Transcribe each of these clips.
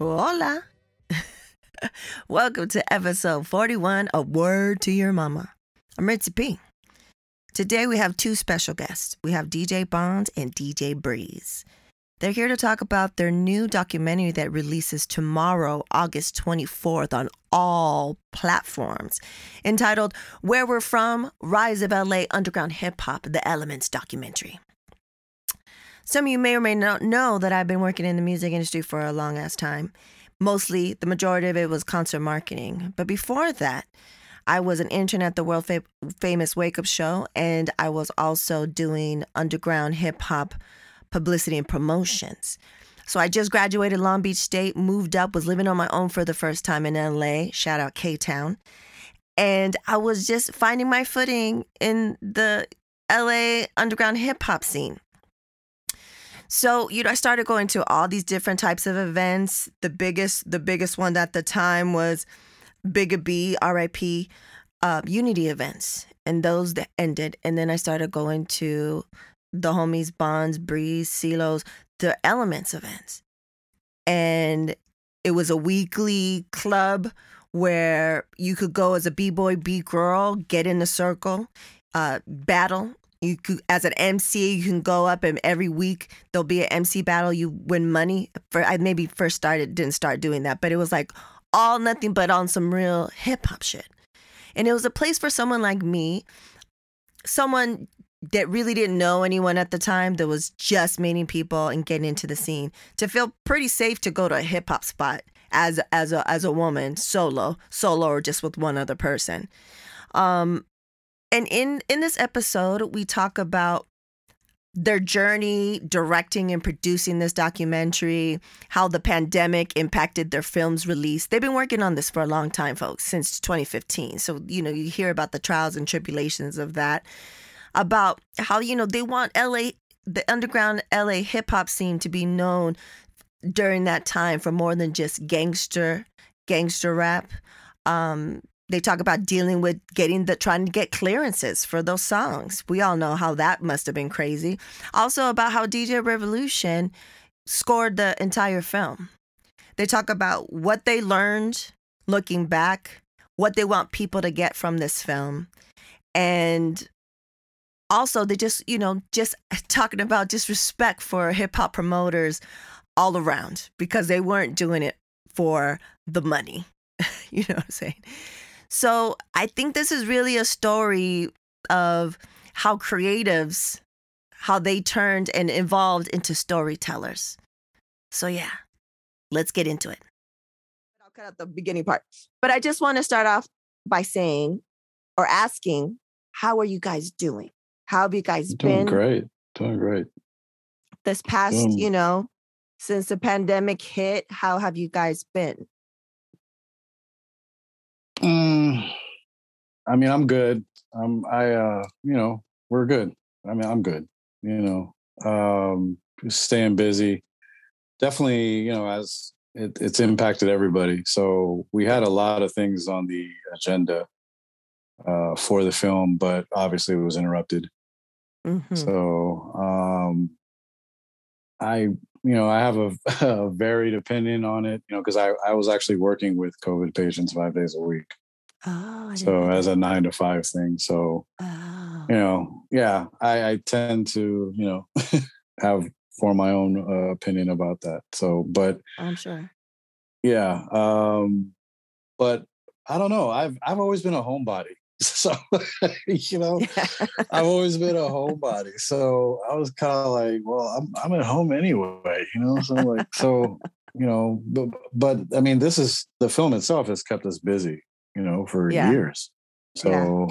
Hola. Welcome to episode 41 A Word to Your Mama. I'm Ritzy P. Today we have two special guests. We have DJ Bonds and DJ Breeze. They're here to talk about their new documentary that releases tomorrow, August 24th, on all platforms, entitled Where We're From Rise of LA Underground Hip Hop The Elements documentary. Some of you may or may not know that I've been working in the music industry for a long ass time. Mostly, the majority of it was concert marketing. But before that, I was an intern at the world fam- famous Wake Up Show, and I was also doing underground hip hop publicity and promotions. So I just graduated Long Beach State, moved up, was living on my own for the first time in LA. Shout out K Town. And I was just finding my footing in the LA underground hip hop scene. So, you know, I started going to all these different types of events. The biggest, the biggest one at the time was Bigga B, RIP, uh, Unity events. And those that ended. And then I started going to the homies Bonds, Breeze, Silos, the Elements events. And it was a weekly club where you could go as a b-boy, b-girl, get in a circle, uh, battle. You could, as an MC, you can go up and every week there'll be an MC battle. You win money. For I maybe first started, didn't start doing that, but it was like all nothing but on some real hip hop shit. And it was a place for someone like me, someone that really didn't know anyone at the time that was just meeting people and getting into the scene to feel pretty safe to go to a hip hop spot as as a as a woman solo solo or just with one other person um and in in this episode we talk about their journey directing and producing this documentary, how the pandemic impacted their film's release. They've been working on this for a long time, folks, since 2015. So, you know, you hear about the trials and tribulations of that about how you know they want LA the underground LA hip hop scene to be known during that time for more than just gangster gangster rap. Um, they talk about dealing with getting the trying to get clearances for those songs. We all know how that must have been crazy. Also about how DJ Revolution scored the entire film. They talk about what they learned looking back, what they want people to get from this film, and also they just you know just talking about disrespect for hip hop promoters all around because they weren't doing it for the money you know what i'm saying so i think this is really a story of how creatives how they turned and evolved into storytellers so yeah let's get into it i'll cut out the beginning part but i just want to start off by saying or asking how are you guys doing how have you guys been Doing been great. Doing great. this past, Doing- you know, since the pandemic hit? How have you guys been? Mm, I mean, I'm good. Um, I, uh, you know, we're good. I mean, I'm good. You know, um, staying busy. Definitely, you know, as it, it's impacted everybody. So we had a lot of things on the agenda uh, for the film, but obviously it was interrupted. Mhm. So um, I, you know, I have a, a varied opinion on it, you know, because I, I was actually working with COVID patients five days a week. Oh, So as a nine to five thing. So, oh. you know, yeah, I, I tend to, you know, have form my own uh, opinion about that. So, but I'm sure. yeah, um, but I don't know. I've I've always been a homebody. So, you know, I've always been a homebody. So I was kind of like, well, I'm I'm at home anyway, you know. So like, so you know, but but I mean, this is the film itself has kept us busy, you know, for Yeah. years. So, Yeah.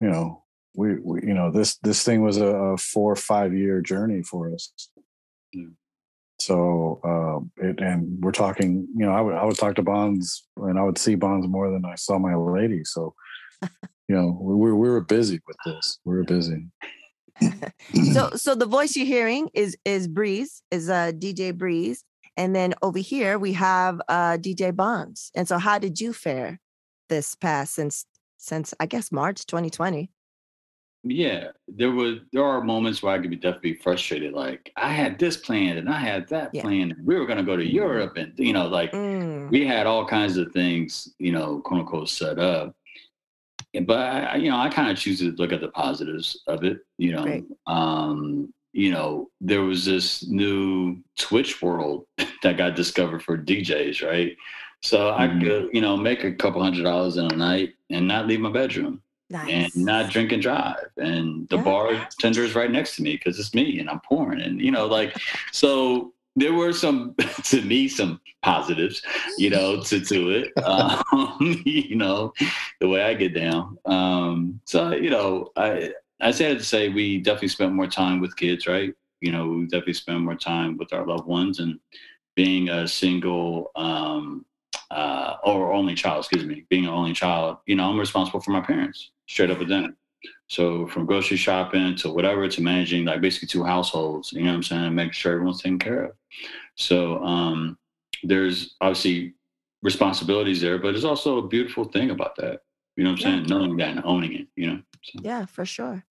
you know, we, we you know this this thing was a, a four or five year journey for us. So, um, it, and we're talking, you know, I would I would talk to Bonds and I would see Bonds more than I saw my lady. So, you know, we were we were busy with this. We were busy. so so the voice you're hearing is is Breeze, is uh DJ Breeze. And then over here we have uh DJ Bonds. And so how did you fare this past since since I guess March 2020? yeah, there was there are moments where I could be definitely frustrated. Like I had this plan and I had that Yeah. plan. And we were gonna go to Europe and you know, like Mm, we had all kinds of things, you know, quote unquote set up. And- But I, I- you know, I kind of choose to look at the positives of it. You know, Great. um, you know, there was this new Twitch world that got discovered for DJs, right? So I Mhm. could, you know, make a couple hundred dollars in a night and not leave my bedroom nice. and not drink and drive. And the Yeah. bartender is right next to me because it's me and I'm pouring. And, you know, like, so there were some, to me, some positives, you know, to, to it, um, you know, the way I get down. Um, so, you know, I, I that to say we definitely spent more time with kids, right? You know, we definitely spend more time with our loved ones and being a single, um, uh, or only child, excuse me, being an only child, you know, I'm responsible for my parents straight up with down. So from grocery shopping to whatever to managing like basically two households, you know what I'm saying, making sure everyone's taken care of. So um, there's obviously responsibilities there, but there's also a beautiful thing about that. You know what I'm Yeah. saying? Knowing that and owning it, you know? So, Yeah, for sure.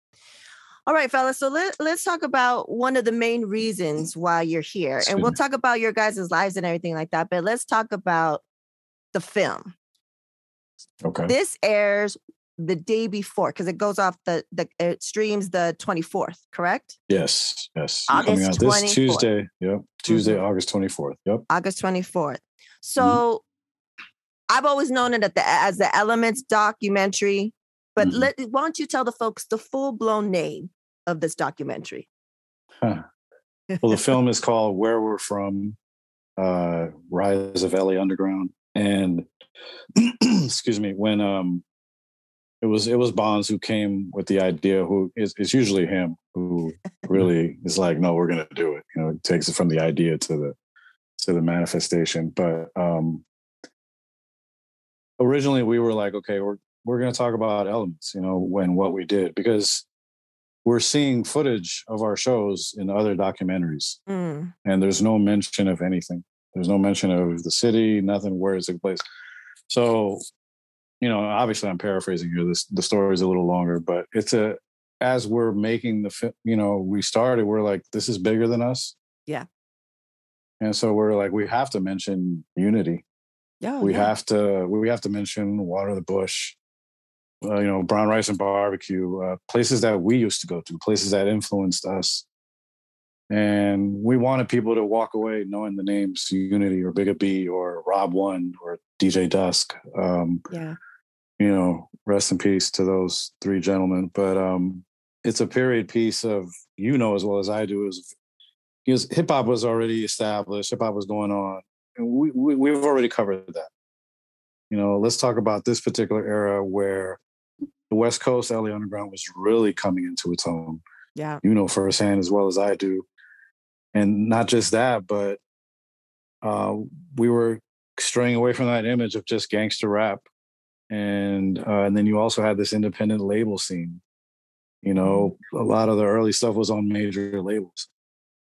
All right, fellas. So let, let's talk about one of the main reasons why you're here. And we'll talk about your guys' lives and everything like that. But let's talk about the film. Okay. This airs the day before because it goes off the, the it streams the 24th, correct? Yes. Yes. August out this 24th. Tuesday. Yep. Tuesday, Mhm. August 24th. Yep. August 24th. So I've always known it at the, as the Elements documentary. But Mhm. let, why don't you tell the folks the full blown name of this documentary? Huh. Well, the film is called Where We're From, uh, Rise of LA Underground. And excuse me, when um it was it was Bonds who came with the idea, who is it's usually him who really is like, no, we're gonna do it. You know, it takes it from the idea to the to the manifestation. But um originally we were like, okay, we're we're gonna talk about elements, you know, when what we did, because we're seeing footage of our shows in other documentaries Mm, and there's no mention of anything there's no mention of the city nothing where it took place so you know obviously i'm paraphrasing here this the story is a little longer but it's a as we're making the you know we started we're like this is bigger than us Yeah. and so we're like we have to mention unity yeah, we yeah. have to we have to mention water the bush uh, you know brown rice and barbecue uh, places that we used to go to places that influenced us and we wanted people to walk away knowing the names unity or Bigga B or rob one or dj dusk um, yeah. You know rest in peace to those three gentlemen. But um, it's a period piece of you know as well as i do is because hip hop was already established hip hop was going on and we, we we've already covered that. You know let's talk about this particular era where the west coast la underground was really coming into its own. Yeah. you know firsthand as well as i do. And not just that but uh, we were straying away from that image of just gangster rap and uh, and then you also had this independent label scene. You know a lot of the early stuff was on major labels.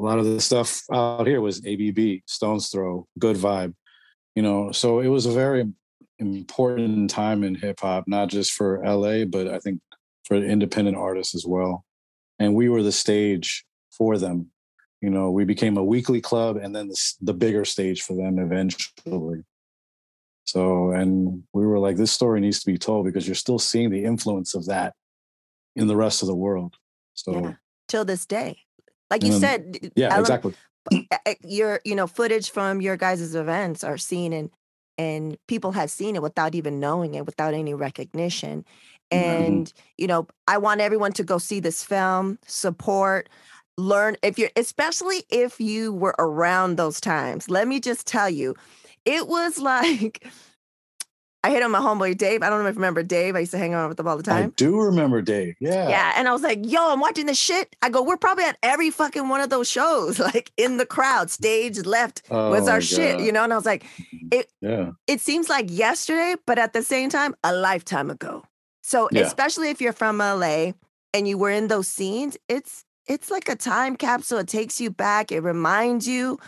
A lot of the stuff out here was abb stones throw good vibe you know so it was a very important time in hip hop not just for la but i think for independent artists as well. And we were the stage for them. You know we became a weekly club and then the, the bigger stage for them eventually so and we were like this story needs to be told because you're still seeing the influence of that in the rest of the world so Yeah. yeah, Till this day. Like you And said, ele- exactly your you know footage from your guys' events are seen and and people have seen it without even knowing it without any recognition mm-hmm. and you know i want everyone to go see this film support learn if you're especially if you were around those times let me just tell you it was like i hit on my homeboy dave i don't know if you remember dave i used to hang out with him all the time. i do remember dave yeah yeah. And I was like, yo, I'm watching this shit. I go, we're probably at every fucking one of those shows, like in the crowd, stage left oh was our shit, you know? And I was like, mm-hmm. it yeah it seems like yesterday, but at the same time, a lifetime ago. So Yeah. especially if you're from LA and you were in those scenes, it's it's like a time capsule. It takes you back. It reminds you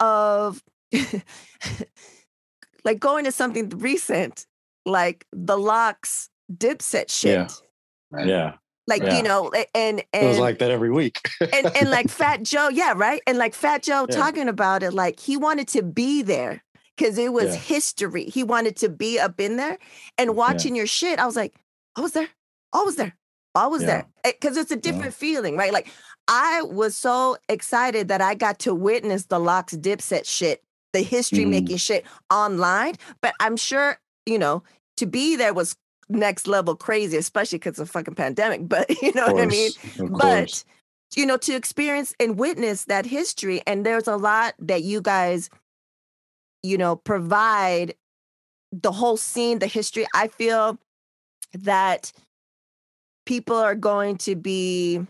of like going to something recent, like the LOX dipset shit. Yeah. yeah Like Yeah. you know, and and it was like that every week. and and like Fat Joe, yeah, right. And like Fat Joe Yeah. talking about it, like he wanted to be there because it was Yeah. history. He wanted to be up in there and watching your shit. I was like, I was there, I was there, I was Yeah. there, eh, because it's a different feeling, right? Like I was so excited that I got to witness the LOX dipset shit, the history Mhm. making shit online. But I'm sure you know to be there was next level crazy, especially because of fucking pandemic. But you know what I mean but you know to experience and witness that history and there's a lot that you guys you know provide the whole scene the history i feel that people are going to be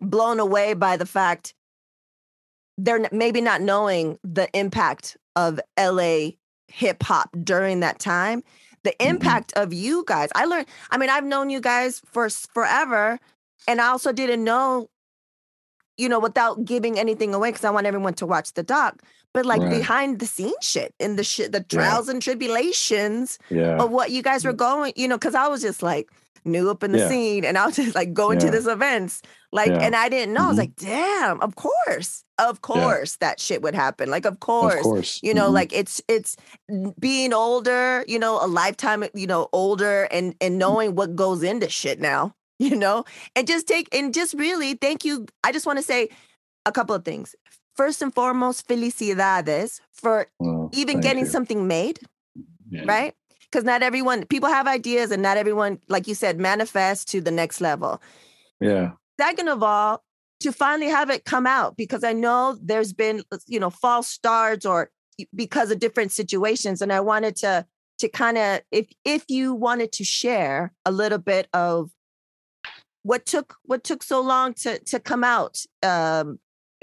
blown away by the fact they're maybe not knowing the impact of la hip hop during that time the Mhm. impact of you guys i learned i mean i've known you guys for forever and i also didn't know you know without giving anything away because i want everyone to watch the doc but like Right. behind the scenes shit and the shit the trials and tribulations Yeah. of what you guys were going you know because i was just like new up in the Yeah. scene and i was just like going to Yeah. this events like Yeah. and i didn't know i was Mhm. like damn of course of course that shit would happen like of course Of course. you know Mhm. like it's it's being older you know a lifetime you know older and and knowing what goes into shit now you know and just take and just really thank you i just want to say a couple of things first and foremost felicidades for Well, even getting you. something made right because not everyone people have ideas and not everyone like you said manifest to the next level Yeah. second of all to finally have it come out because i know there's been uh, you know false starts or because of different situations and i wanted to to kind of if if you wanted to share a little bit of what took what took so long to to come out um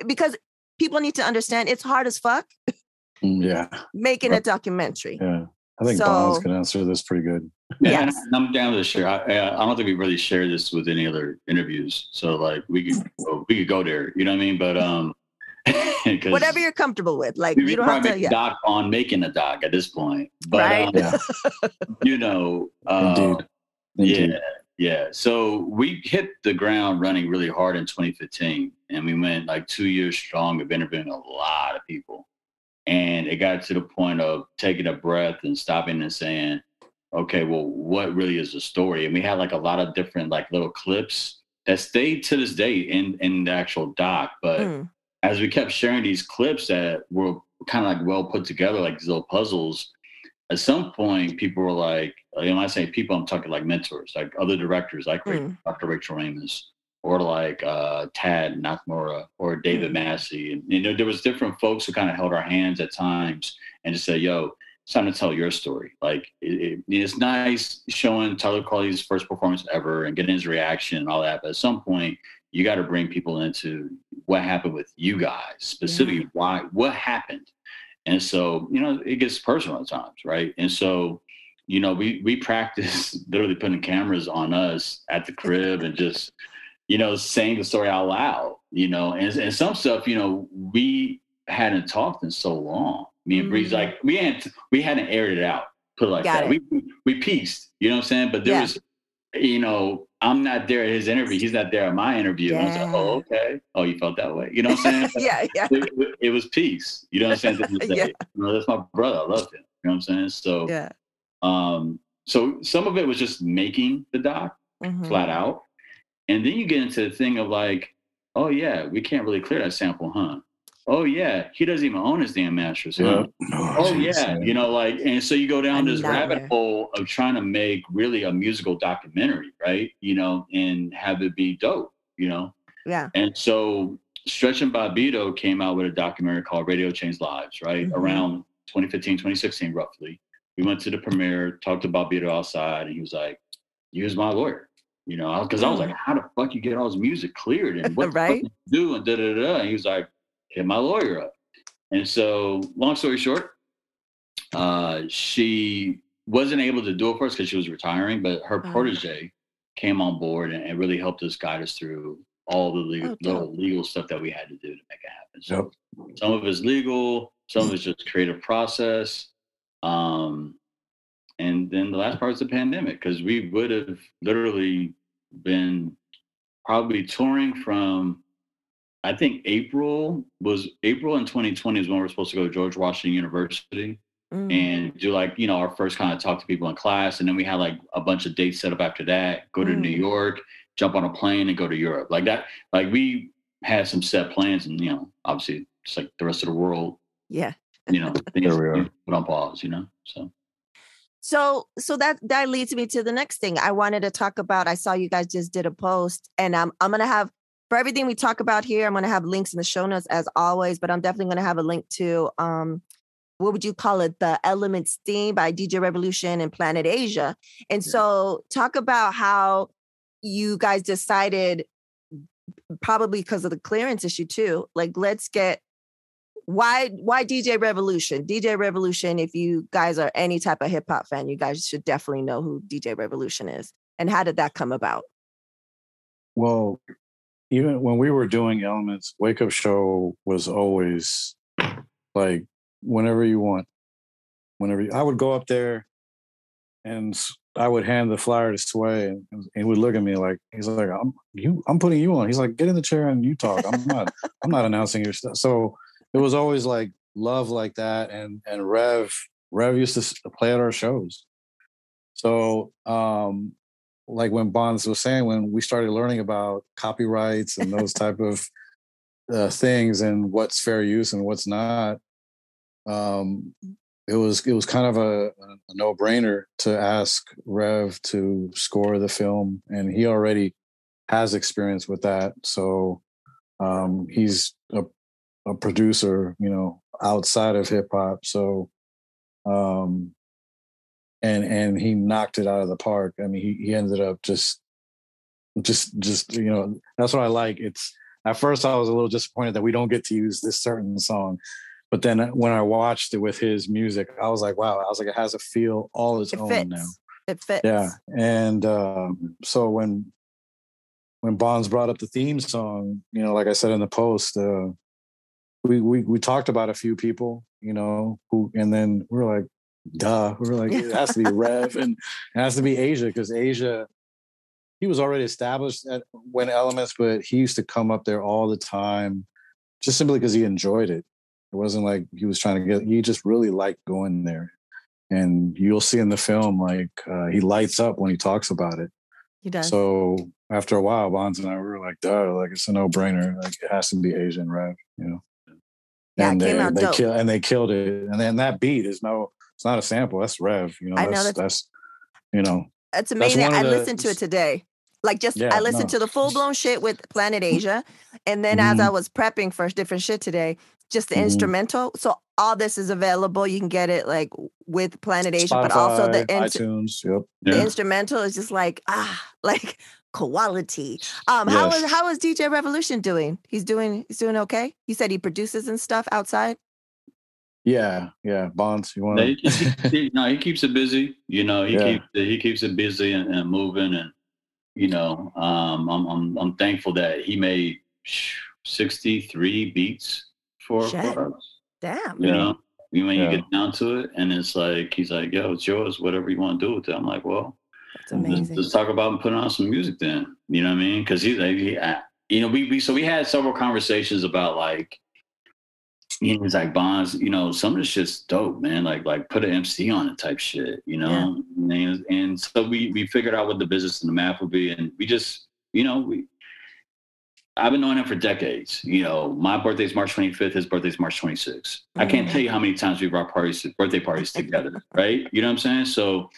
because people need to understand it's hard as fuck Mm, Yeah. making a documentary Yeah. I think Bonds So- can answer this pretty good. Yeah, Yes. I'm down to share. I, I I don't think we really shared this with any other interviews, so like we could go- we could go there. You know what I mean? But um, 'cause whatever you're comfortable with like we you could don't have probably to make yeah a doc on making a doc at this point. But Right. um, Yeah. you know, uh, Indeed. Indeed. yeah, yeah. So we hit the ground running really hard in 2015, and we went like two years strong of interviewing a lot of people. And it got to the point of taking a breath and stopping and saying, okay, well, what really is the story? And we had like a lot of different like little clips that stayed to this day in in the actual doc. But Mm, as we kept sharing these clips that were kind of like well put together, like these little puzzles, at some point people were like, you know, when I say people, I'm talking like mentors, like other directors, like Mm. Dr. Rachel Raimist, or like uh, Tad Nakamura, or David Mm. Massey. And, you know, there was different folks who kind of held our hands at times and just said, yo, it's time to tell your story. Like, it, it- it's nice showing Tyler Carley's first performance ever and getting his reaction and all that. But at some point, you got to bring people into what happened with you guys, specifically why, what happened. And so, you know, it gets personal at times, right? And so, you know, we we practice literally putting cameras on us at the crib and just, you know, saying the story out loud, you know, and, and some stuff, you know, we hadn't talked in so long. Me and Breeze, Mm. like we hadn't we hadn't aired it out, put it like Got that. it. We we pieced, you know what I'm saying? But there Yeah. was, you know, I'm not there at his interview. He's not there at my interview. And I was like, oh, okay. Oh, you felt that way. You know what I'm saying? yeah yeah it, it was peace. You know what I'm saying? At the end of the day, Yeah. You know, that's my brother. I love him. You know what I'm saying? So, yeah um, so some of it was just making the doc Mhm. flat out, and then you get into the thing of like, oh yeah, we can't really clear that sample, huh? Oh yeah, he doesn't even own his damn masters, huh? Yeah. Oh geez, yeah, you know, like, and so you go down A this rabbit nightmare. hole of trying to make really a musical documentary, right? You know, and have it be dope, you know. yeah And so Stretch and Bobbito came out with a documentary called Radio Changed Lives, right? Mhm. Around 2015, 2016, roughly. We went to the premiere, talked to Bobbito outside, and he was like, use my lawyer. You know, because I was Mm. like, how the fuck you get all this music cleared and what Right. you do and da da da. And he was like, hit my lawyer up. And so, long story short, uh, she wasn't able to do it for us because she was retiring, but her Oh. protege came on board and, and really helped us guide us through all the legal, Oh, little legal stuff that we had to do to make it happen. So Yep. some of it's legal, some of it's just creative process. Um, and then the last part is the pandemic because we would have literally been probably touring from I think April was April in 2020 is when we are supposed to go to George Washington University mm. and do like, you know, our first kind of talk to people in class. And then we had like a bunch of dates set up after that, go to mm. New York, jump on a plane and go to Europe. Like that, like we had some set plans and, you know, obviously just like the rest of the world. Yeah. You know, things put on pause, you know, so. So so that that leads me to the next thing I wanted to talk about. I saw you guys just did a post, and I'm I'm gonna have for everything we talk about here. I'm gonna have links in the show notes as always, but I'm definitely gonna have a link to um what would you call it the Elements theme by DJ Revolution and Planet Asia. And so talk about how you guys decided probably because of the clearance issue too like let's get why why DJ Revolution? DJ Revolution, if you guys are any type of hip hop fan, you guys should definitely know who DJ Revolution is. And how did that come about? Well, even when we were doing Elements, Wake Up Show was always like whenever you want. Whenever you, I would go up there and I would hand the flyer to Sway and, he would look at me like he's like I'm you I'm putting you on. He's like get in the chair and you talk. I'm not I'm not announcing your stuff. So it was always like love like that and and rev rev used to play at our shows. So um like when bonds was saying when we started learning about copyrights and those type of uh, things and what's fair use and what's not um it was it was kind of a, a no-brainer to ask rev to score the film and he already has experience with that. So um he's a a producer, you know, outside of hip hop. So, um, and and he knocked it out of the park. I mean, he he ended up just, just just you know, that's what I like. It's at first I was a little disappointed that we don't get to use this certain song, but then when I watched it with his music, I was like, wow! I was like, it has a feel all its it own fits. now. It fits. Yeah, and um, so when when Bonds brought up the theme song, you know, like I said in the post, uh, we we we talked about a few people, you know, who, and then we are like, duh, we are like, it has to be Rev and it has to be Asia because Asia, he was already established at when Elements, but he used to come up there all the time, just simply because he enjoyed it. It wasn't like he was trying to get. He just really liked going there, and you'll see in the film like uh, he lights up when he talks about it. He does. So after a while, Bonds and I we were like, duh, like it's a no brainer. Like it has to be Asian Rev, you know. Yeah, and it came they, out they dope. kill and they killed it. And then that beat is no, it's not a sample. That's Rev. You know, I that's, know that's, that's you know. It's amazing. of I the- listened to it today. Like just Yeah, I listened no. to the full blown shit with Planet Asia, and then as Mhm. I was prepping for different shit today, just the Mhm. instrumental. So all this is available. You can get it like with Planet Asia, but also the Spotify, ins- iTunes. Yep. the Yeah. instrumental is just like ah like quality. Um, how Yes. is how is DJ Revolution doing? He's doing he's doing okay. He said he produces and stuff outside. Yeah, yeah. Bonds. You want No, he, to? he- he- no, he keeps it busy. You know, he Yeah. keeps it, he keeps it busy and, and moving, and you know, um, I'm I'm I'm thankful that he made 63 beats for, for us. Damn. You know, You- when you get down to it, and it's like he's like, "Yo, it's yours. Whatever you want to do with it." I'm like, "Well, That's let's, let's talk about putting on some music then." You know what I mean? Because he's like, he, I- you know, we, we so we had several conversations about like you know, he's like Bonds, you know, some of the shit's dope, man. Like, like put an MC on it type shit, you know. And, and so we we figured out what the business and the math would be, and we just, you know, we. I've been knowing him for decades. You know, my birthday's March 25th. His birthday's March 26th. I can't tell you how many times we brought parties, birthday parties together, right? You know what I'm saying? So,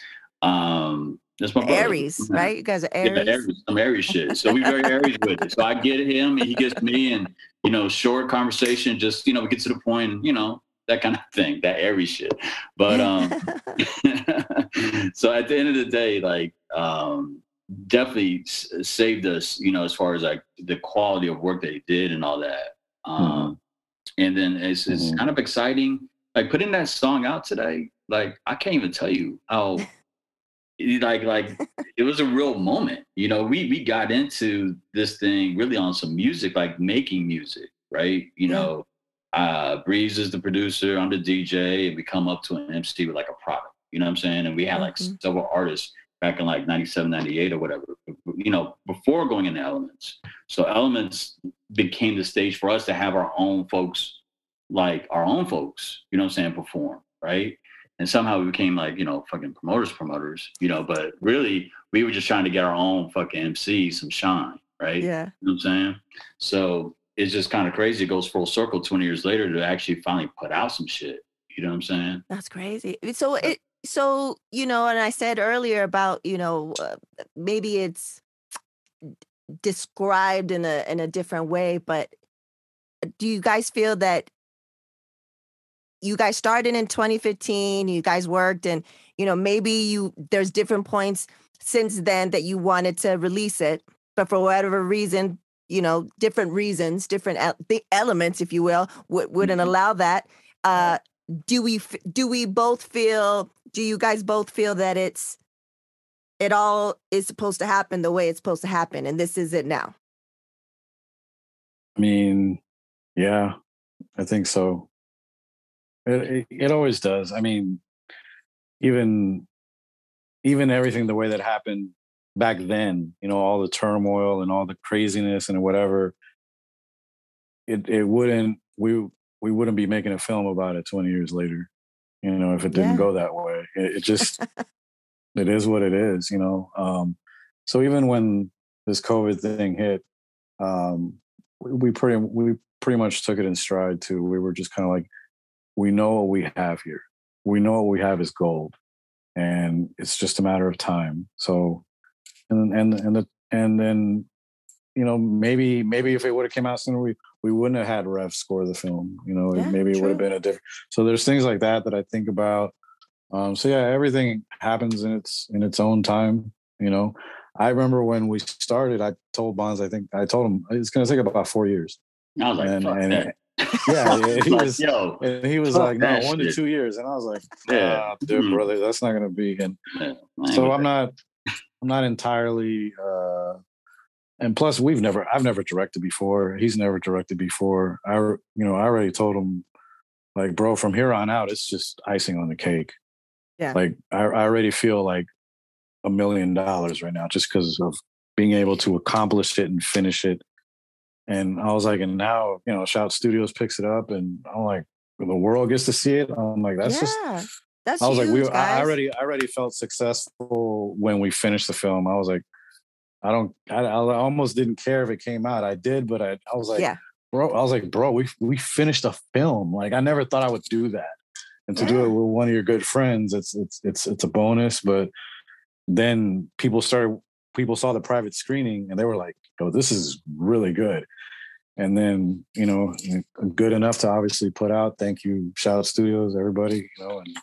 um, that's my brother. Aries, right? You guys are Yeah, Aries. Aries, some Aries shit. So we very Aries with it. So I get him, and he gets me, and you know, short conversation. Just you know, we get to the point, point, you know, that kind of thing, that Aries shit. But um, so at the end of the day, like, um, definitely s- saved us, you know, as far as like the quality of work that he did and all that. Um, and then it's it's Mhm. kind of exciting, like putting that song out today. Like I can't even tell you how it- like like it was a real moment you know we we got into this thing really on some music like making music right you Yeah. know uh breeze is the producer i'm the dj and we come up to an mc with like a product you know what i'm saying and we had like Mhm. several artists back in like 97 98 or whatever you know, before going into Elements. So Elements became the stage for us to have our own folks, like our own folks, you know what I'm saying, perform, right? And somehow we became like, you know, fucking promoters, promoters, you know, but really we were just trying to get our own fucking MC some shine, right? Yeah. You know what I'm saying? So it's just kind of crazy. It goes full circle 20 years later to actually finally put out some shit. You know what I'm saying? That's crazy. So it so you know, and I said earlier about you know uh, maybe it's described in a in a different way, but do you guys feel that you guys started in 2015? You guys worked, and you know maybe you there's different points since then that you wanted to release it, but for whatever reason, you know, different reasons, different the elements, if you will, w- wouldn't Mhm. allow that. Uh, do we f- do we both feel? Do you guys both feel that it's it all is supposed to happen the way it's supposed to happen, and this is it now? I mean, yeah, I think so. It, it it always does. I mean, even even everything the way that happened back then, you know, all the turmoil and all the craziness and whatever. It it wouldn't we we wouldn't be making a film about it 20 years later, you know, if it didn't Yeah. go that way. It, it just it is what it is, you know. Um, so even when this COVID thing hit, um, we, we pretty we pretty much took it in stride too. We were just kind of like, we know what we have here. We know what we have is gold, and it's just a matter of time. So, and and and the and then, you know, maybe maybe if it would have came out sooner, we we wouldn't have had Rev score the film. You know, Yeah, maybe it would have been a different. So there's things like that that I think about. Um, so yeah, everything happens in its in its own time. You know, I remember when we started, I told Bonds, I think I told him it's going to take about four years. I was like, And- fuck and- that. Yeah, yeah, he Like, was- yo, And he was like, no, that one to two years. And I was like, Yeah. nah, dude, Mhm. brother, that's not going to be. And yeah, so I'm not, I'm not entirely, uh, and plus we've never, I've never directed before. He's never directed before. I, you know, I already told him like, bro, from here on out, it's just icing on the cake. Yeah. Like I, I already feel like a million dollars right now just because of being able to accomplish it and finish it. And I was like, and now, you know, Shout Studios picks it up and I'm like, the world gets to see it. I'm like, that's just that's I was huge, like, we. I guys. I already, I already felt successful when we finished the film. I was like, I don't, I, I almost didn't care if it came out. I did, but I, I was like, Yeah. bro, I was like, bro, we we finished a film. Like, I never thought I would do that, and to do it with one of your good friends, it's it's it's it's a bonus. But then people started, people saw the private screening, and they were like, "Oh, this is really good." And then you know, good enough to obviously put out. Thank you, Shout Studios, everybody. You know, and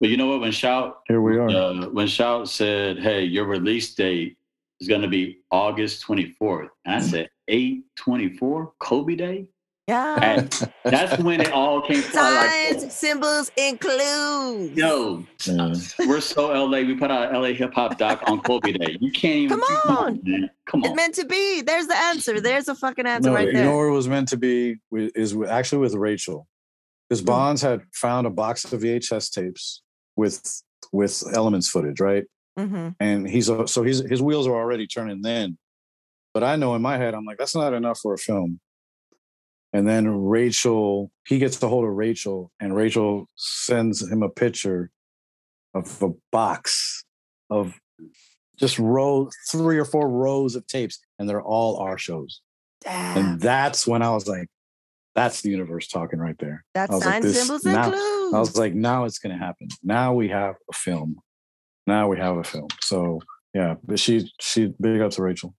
But you know what? When Shout here we are. uh, when Shout said, "Hey, your release date is going to be August 24th," and I said, "8/24, Kobe Day." Yeah. And that's when it all came. to like, Signs, symbols include. Yo, Yeah. we're so LA. We put out LA Hip Hop Doc on Kobe Day. You can't even. Come on. man. Come It's on. meant to be. There's the answer. There's a fucking answer No, right you there. know where it was meant to be is actually with Rachel, because Hmm. Bonds had found a box of VHS tapes with with Elements footage, right? hmm And he's a- so he's his wheels are already turning then, but I know in my head I'm like that's not enough for a film. And then Rachel, he gets a hold of Rachel, and Rachel sends him a picture of a box of just row three or four rows of tapes, and they're all our shows. Damn. And that's when I was like, that's the universe talking right there. That's was like, signs, symbols now- include. I was like, now it's going to happen. Now we have a film. Now we have a film. So yeah, but she, she, big up to Rachel.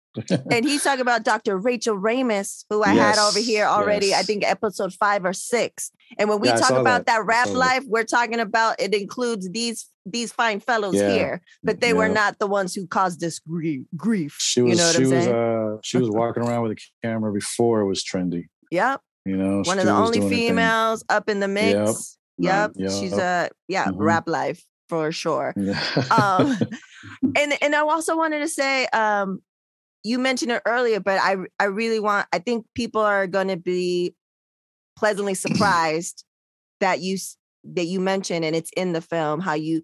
And he's talking about Dr. Rachel Raimist, who I had over here already, I think episode five or six. And when we Yeah, talk about that. that, rap saw that. life, we're talking about it includes these these fine fellows Yeah, here, but they were not the ones who caused this grief. grief She was, you know what she I'm was, saying? uh, she was walking around with a camera before it was trendy. yep. You know, One of the only doing her thing. females up in the mix. Yep. Yep. She's a yeah, Mhm. rap life for sure. Yeah. um and and i also wanted to say um you mentioned it earlier but i i really want i think people are going to be pleasantly surprised that you that you mentioned and it's in the film how you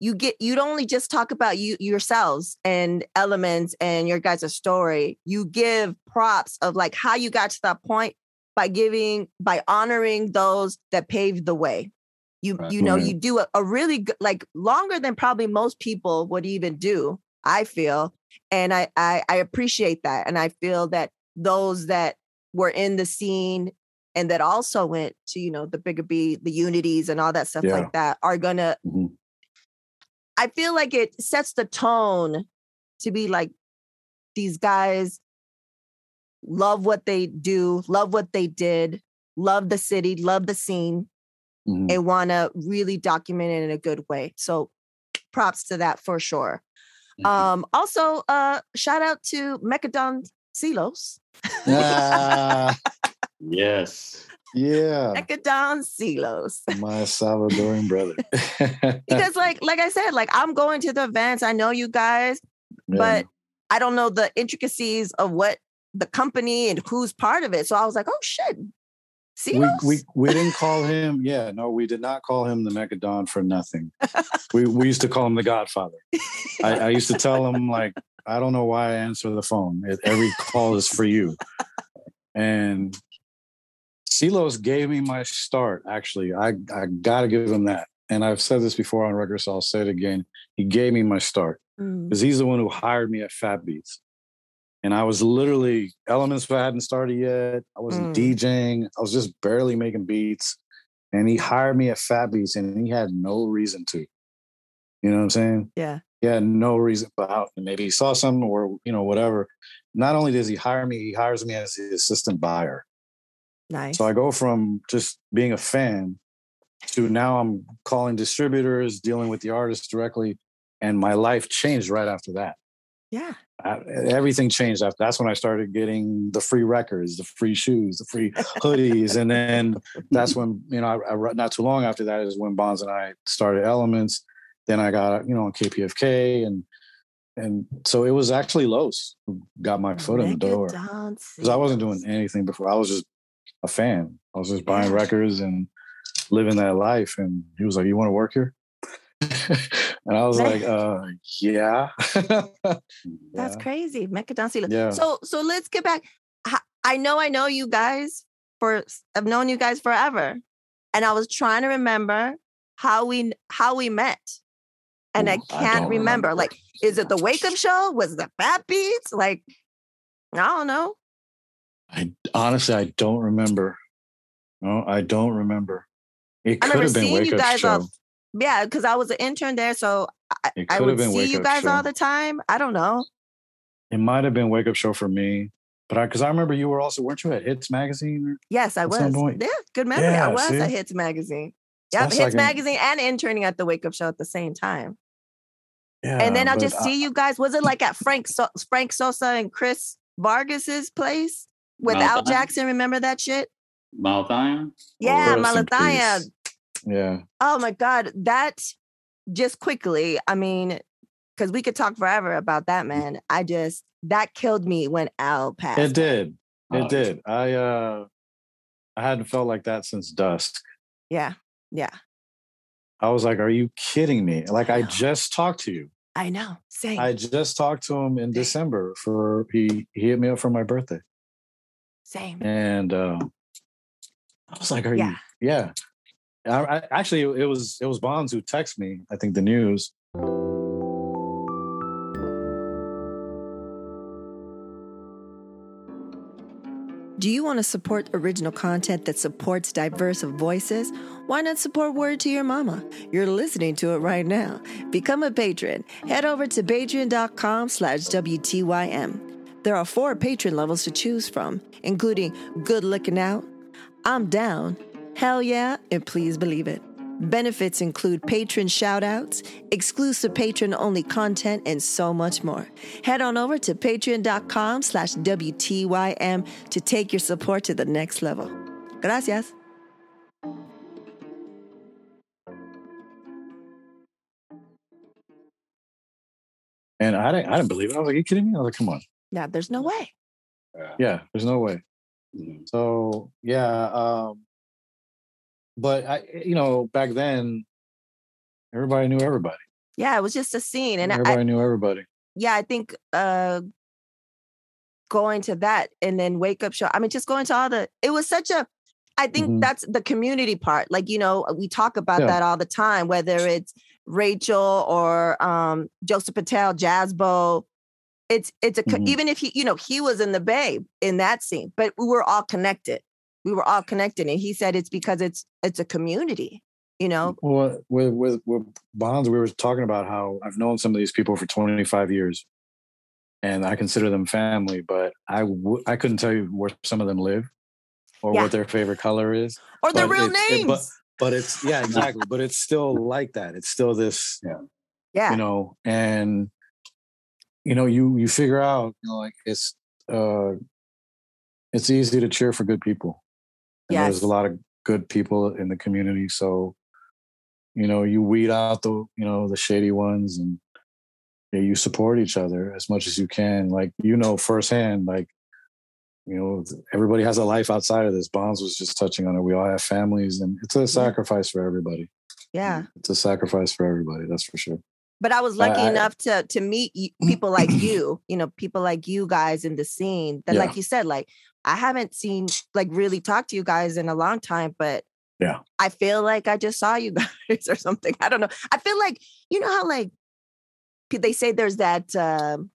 you get you'd only just talk about you yourselves and elements and your guys' story. You give props of like how you got to that point by giving by honoring those that paved the way. You Right. you know you do a, a really good like longer than probably most people would even do. I feel, and I I, I appreciate that, and I feel that those that were in the scene and that also went to you know the Bigga B, the unities and all that stuff Yeah. like that are gonna Mhm. I feel like it sets the tone to be like these guys love what they do, love what they did, love the city, love the scene, Mhm. and want to really document it in a good way. So props to that for sure. Mhm. Um also uh shout out to Mechadon Silos. Ah, yes. yeah, Mechadon Silos. my Salvadoran brother. Because like like I said, like I'm going to the events. I know you guys. Yeah. but I don't know the intricacies of what the company and who's part of it. So I was like, oh shit. We, we we didn't call him. Yeah, no, we did not call him the Mechadon for nothing. we we used to call him the Godfather. I, I used to tell him like, I don't know why I answer the phone. Every call is for you. And Silos gave me my start. Actually, I I gotta give him that. And I've said this before on record, so I'll say it again. He gave me my start Mm, because he's the one who hired me at Fat Beats. And I was literally Elements I hadn't started yet. I wasn't Mm. DJing. I was just barely making beats. And he hired me at Fat Beats, and he had no reason to. You know what I'm saying? yeah. He had no reason about. Maybe he saw something, or you know, whatever. Not only does he hire me, he hires me as the assistant buyer. Nice. So I go from just being a fan to now I'm calling distributors, dealing with the artists directly, and my life changed right after that. Yeah. I, everything changed after. That's when I started getting the free records, the free shoes, the free hoodies, and then that's when you know, I, I, not too long after that is when Bonds and I started Elements. Then I got you know on KPFK, and and so it was actually Los who got my foot in the door because I wasn't doing anything before. I was just a fan. I was just buying records and living that life. And he was like, "You want to work here?" and I was like, uh, "Yeah." That's Yeah. crazy. Mechadon Silos. Yeah. So so let's get back. I know I know you guys for I've known you guys forever. And I was trying to remember how we how we met. And I Ooh, I can't don't remember. remember. Like, is it the wake up show? Was it the Fat Beats? Like, I don't know. I honestly, I don't remember. No, I don't remember. It I could have been Wake you Up guys Show. off- Yeah, because I was an intern there, so I, I would see you Up guys all the time. I don't know. It might have been Wake Up Show for me, but I because I remember you were also weren't you at Hits Magazine? Yes, I At was. some point. Yeah, good memory. I was see? at Hits Magazine. Yeah, Hits like an- Magazine and interning at the Wake Up Show at the same time. Yeah, and then I but just see you guys. Was it like at Frank so- Frank Sosa and Chris Vargas's place with Al Jackson? Remember that shit? Malathion? Oh, yeah, Rest in Malathia. peace. Yeah, Oh my God, that just quickly. I mean, because we could talk forever about that man. I just that killed me when Al passed. it did. It Oh, did. I uh, I hadn't felt like that since dusk. Yeah, yeah. I was like, "Are you kidding me?" Like I know. just talked to you. I know. Same. I just talked to him in December for he he hit me up for my birthday, same. and uh, I was like, "Are Yeah. you?" Yeah. I, I, actually, it was it was Bonds who texted me. I think the news. Do you want to support original content that supports diverse voices? Why not support Word to Your Mama? You're listening to it right now. Become a patron. Head over to patreon.com slash WTYM. There are four patron levels to choose from, including Good Looking Out, I'm Down, Hell Yeah, and Please Believe It. Benefits include patron shoutouts, exclusive patron-only content, and so much more. Head on over to patreon.com slash WTYM to take your support to the next level. Gracias. And I didn't, I didn't believe it. I was like, "Are you kidding me?" I was like, "Come on, Yeah, there's no way. yeah, there's no way." Mhm. So yeah, um, but I, you know, back then, everybody knew everybody. Yeah, it was just a scene, and everybody I, knew everybody. yeah, I think uh going to that and then wake up show. I mean, just going to all the. It was such a. I think Mhm. that's the community part. Like you know, we talk about Yeah. that all the time. Whether it's Rachel or um Joseph Patel, Jazzbo. It's it's a Mhm. even if he you know he was in the Bay in that scene, but we were all connected. We were all connected, and he said it's because it's it's a community. You know, Well, with with with Bonds, we were talking about how I've known some of these people for 25 years, and I consider them family. But I w- I couldn't tell you where some of them live, or Yeah. what their favorite color is. or their real it's- names. it- but but it's yeah exactly. but it's still like that. It's still this yeah, yeah, you know and you know you you figure out you know like it's uh it's easy to cheer for good people and there's a lot of good people in the community so you know you weed out the you know the shady ones and yeah, you support each other as much as you can like you know firsthand like you know everybody has a life outside of this. Bonds was just touching on it. We all have families and it's a sacrifice for everybody. Yeah. it's a sacrifice for everybody that's for sure but I was lucky I- enough to to meet people like you, you know, people like you guys in the scene that, Yeah. like you said, like I haven't seen like really talk to you guys in a long time, but Yeah. I feel like I just saw you guys or something. I don't know. I feel like you know how like they say there's that um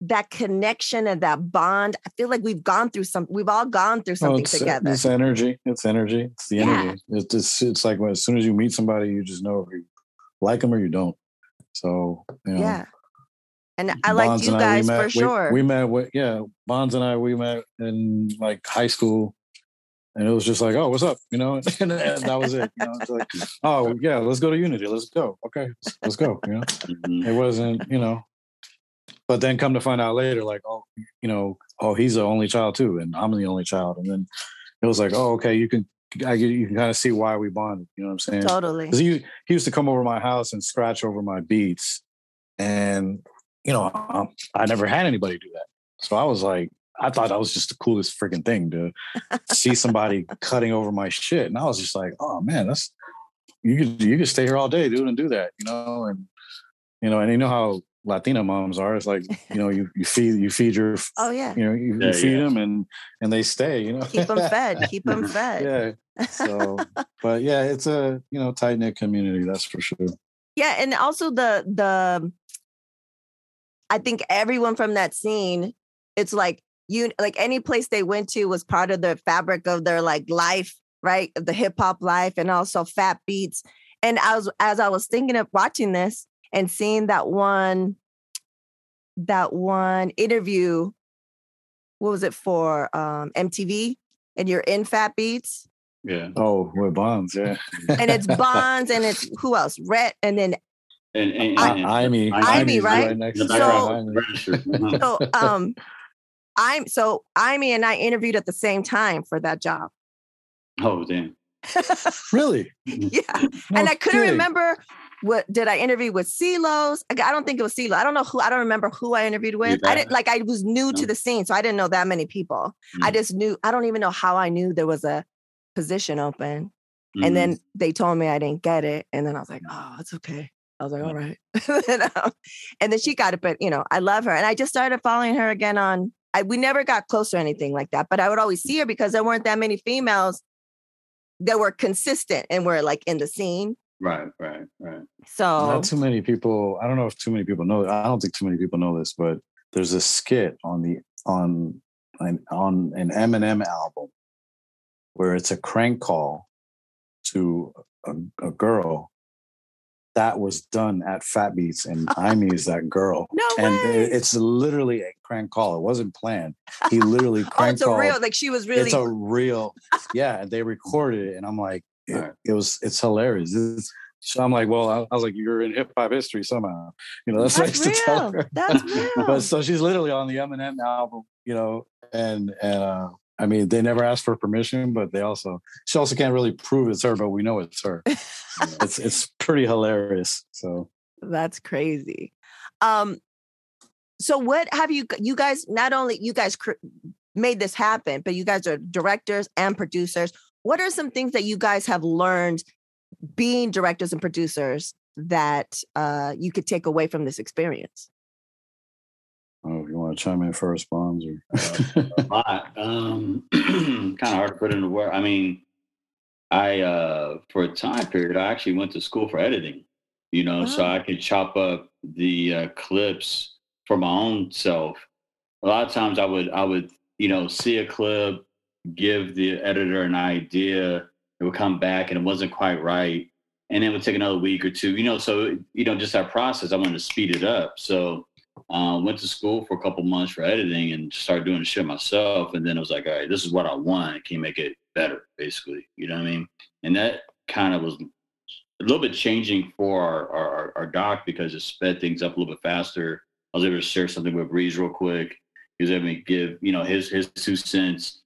that connection and that bond. I feel like we've gone through some. We've all gone through Well, something it's, uh, together. It's energy. It's energy. It's the Yeah. energy. It's just, it's like when, as soon as you meet somebody, you just know if you like them or you don't. So you know, yeah, and I like you and I, guys met- for sure. We, met with yeah, Bonds and I we met in like high school, and it was just like, oh, what's up, you know, and, that was it. You know, it's like, oh yeah, let's go to Unity. Let's go. Okay, let's, let's go. You know, Mhm. it wasn't you know, but then come to find out later, like oh, you know, oh he's the only child too, and I'm the only child, and then it was like, oh okay, you can. I, you can kind of see why we bonded. You know what I'm saying? totally. because he he used to come over my house and scratch over my beats, and you know I, I never had anybody do that. So I was like, I thought that was just the coolest freaking thing to see somebody cutting over my shit, and I was just like, oh man, that's you could you could stay here all day, dude, and do that, you know, and you know, and you know how Latina moms are. It's like you know you you feed you feed your Oh yeah, you know you, Yeah, you feed yeah. them and and they stay, you know, keep them fed. Keep them fed. So, but yeah, it's a you know tight knit community. That's for sure. Yeah, and also the the I think everyone from that scene, it's like you like any place they went to was part of the fabric of their like life, right? The hip hop life and also fat beats. And I was as I was thinking of watching this and seeing that one that one interview, what was it for um MTV? And you're in Fat Beats. Yeah. Oh, with bonds, yeah. And it's Bonds and it's who else? Red and then And, and, I- and- Imy, Imy, Imy's right? next in the to background, Imy. registered. Mhm. so um i'm so imy and i interviewed at the same time for that job Oh damn. Really? yeah No and i couldn't kidding. remember what did i interview with Celos? i I don't think it was CeeLo. i don't know who i don't remember who i interviewed with i didn't like i was new to the scene so i didn't know that many people i Mm. just knew i don't even know how i knew there was a position open Mhm. and then they told me i didn't get it and then i was like oh it's okay i was like all right and, um, and then she got it but you know i love her and i just started following her again on I, we never got close or anything like that but i would always see her because there weren't that many females that were consistent and were like in the scene right, right, right. so Not too many people. I don't know if too many people know. I don't think too many people know this, but there's a skit on the on an on an Eminem album where it's a crank call to a, a girl that was done at Fat Beats, and Imy is that girl. no And way. it- it's literally a crank call. It wasn't planned. He literally oh crank it's a real like she was really It's a real, yeah. And they recorded it, and I'm like, it, it was, it's hilarious. It's- so I'm like, well, I, I was like, you're in hip hop history somehow, you know. That's, I that's used to tell real her. that's real but so she's literally on the Eminem album, you know, and and uh, I mean, they never asked for permission, but they also she also can't really prove it's her, but we know it's her. it's it's pretty hilarious. So That's crazy. Um, so what have you you guys not only you guys cr- made this happen, but you guys are directors and producers. What are some things that you guys have learned being directors and producers that uh, you could take away from this experience? Oh, want to chime in first, Bonds, or uh, a lot. Um, kind of hard to put into work. I mean, I uh, for a time period, I actually went to school for editing. You know, wow. so I could chop up the uh, clips for my own self. A lot of times, I would I would you know see a clip, give the editor an idea, it would come back and it wasn't quite right, and it would take another week or two. You know, so you know just that process. I wanted to speed it up, so um, went to school for a couple months for editing and started doing the shit myself. And then it was like, all right, this is what I want. Can you make it better, basically? You know what I mean? And that kind of was a little bit changing for our, our, our doc because it sped things up a little bit faster. I was able to share something with Breeze real quick. He was able to give, you know, his his two cents.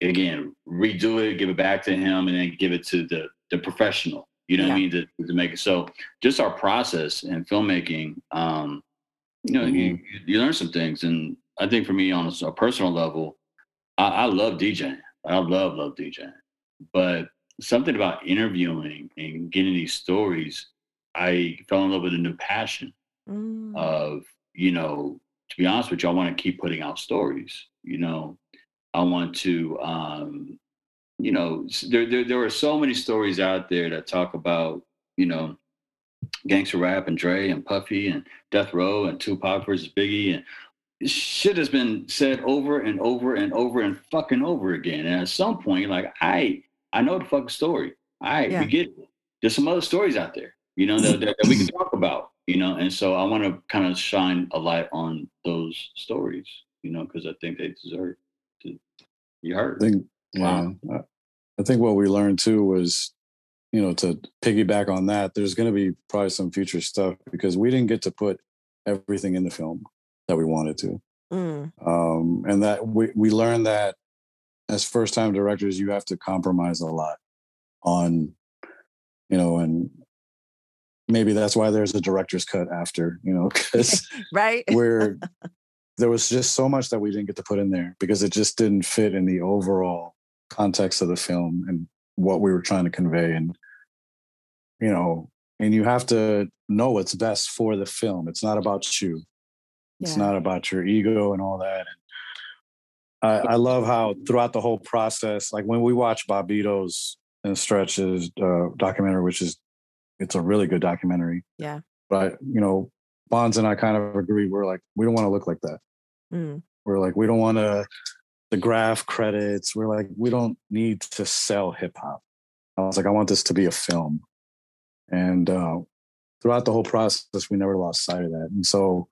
Again, redo it, give it back to him, and then give it to the the professional. You know yeah. what I mean? To, to make it so. Just our process in filmmaking. Um, you know, mm-hmm. you, you learn some things. And I think for me, on a, a personal level, I, I, love DJing. I love, love DJing. But something about interviewing and getting these stories, I fell in love with a new passion mm. of, you know, to be honest with you, I want to keep putting out stories. You know, I want to, um, you know, there, there, there are so many stories out there that talk about, you know, gangster rap and Dre and Puffy and Death Row and Tupac versus Biggie and shit has been said over and over and over and fucking over again. And at some point, like I I know the fucking story. I yeah. we get it. There's some other stories out there, you know, that, that, that we can talk about, you know. And so I want to kind of shine a light on those stories, you know, because I think they deserve to be heard. I think, wow. I think what we learned too was you know, to piggyback on that, there's going to be probably some future stuff because we didn't get to put everything in the film that we wanted to. Mm. Um, and that we, we learned that as first time directors, you have to compromise a lot on, you know, and maybe that's why there's a director's cut after, you know, because right. we're, there was just so much that we didn't get to put in there because it just didn't fit in the overall context of the film and what we were trying to convey and you know and you have to know what's best for the film. It's not about you. It's yeah. not about your ego and all that. And I, I, love how throughout the whole process like when we watch bobbito's and Stretch's uh, documentary which is it's a really good documentary. Yeah. But you know bonds and i kind of agree. We're like we don't want to look like that. Mm. we're like we don't want to the graph credits. We're like, we don't need to sell hip hop. I was like, I want this to be a film. And uh, throughout the whole process, we never lost sight of that. And so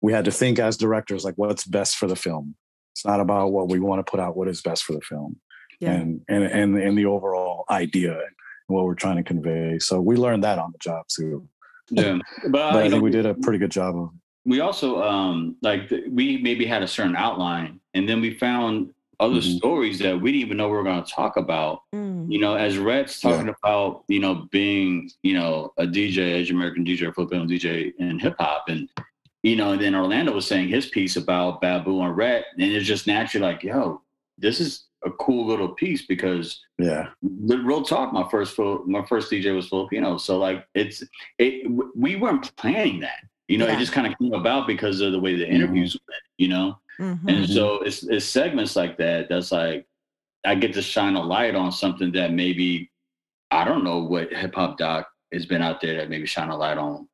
we had to think as directors, like, what's best for the film? It's not about what we want to put out, what is best for the film. Yeah. And, and, and, and the overall idea and what we're trying to convey. So we learned that on the job too. Yeah. But, but I think know, we did a pretty good job of we also um like we maybe had a certain outline and then we found other mm-hmm. stories that we didn't even know we were going to talk about mm. you know as Rhett's talking yeah. about you know being you know a dj asian american dj filipino dj in hip-hop and you know and then orlando was saying his piece about babu and Rhett and it's just naturally like yo this is a cool little piece because yeah real talk my first my first dj was filipino so like it's it we weren't planning that you know, yeah. it just kind of came about because of the way the mm-hmm. interviews mm-hmm. went, you know? Mm-hmm. And so it's, it's segments like that that's like, I get to shine a light on something that maybe, I don't know what hip hop doc has been out there that maybe shine a light on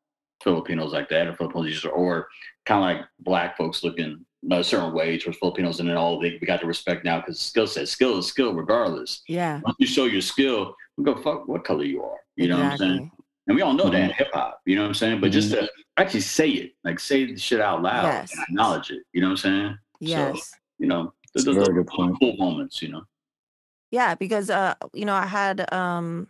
Filipinos like that or Filipinos or kind of like black folks looking a certain way towards Filipinos and then all they, we got to respect now because skill set, skill is skill regardless. Yeah. Once you show your skill, we go fuck what color you are. You exactly. know what I'm saying? And we all know mm-hmm. that in hip hop, you know what I'm saying? But mm-hmm. just to actually say it, like say the shit out loud yes. and acknowledge it, you know what I'm saying? Yes. So, you know, those, those are cool moments, you know? Yeah, because, uh, you know, I had, um,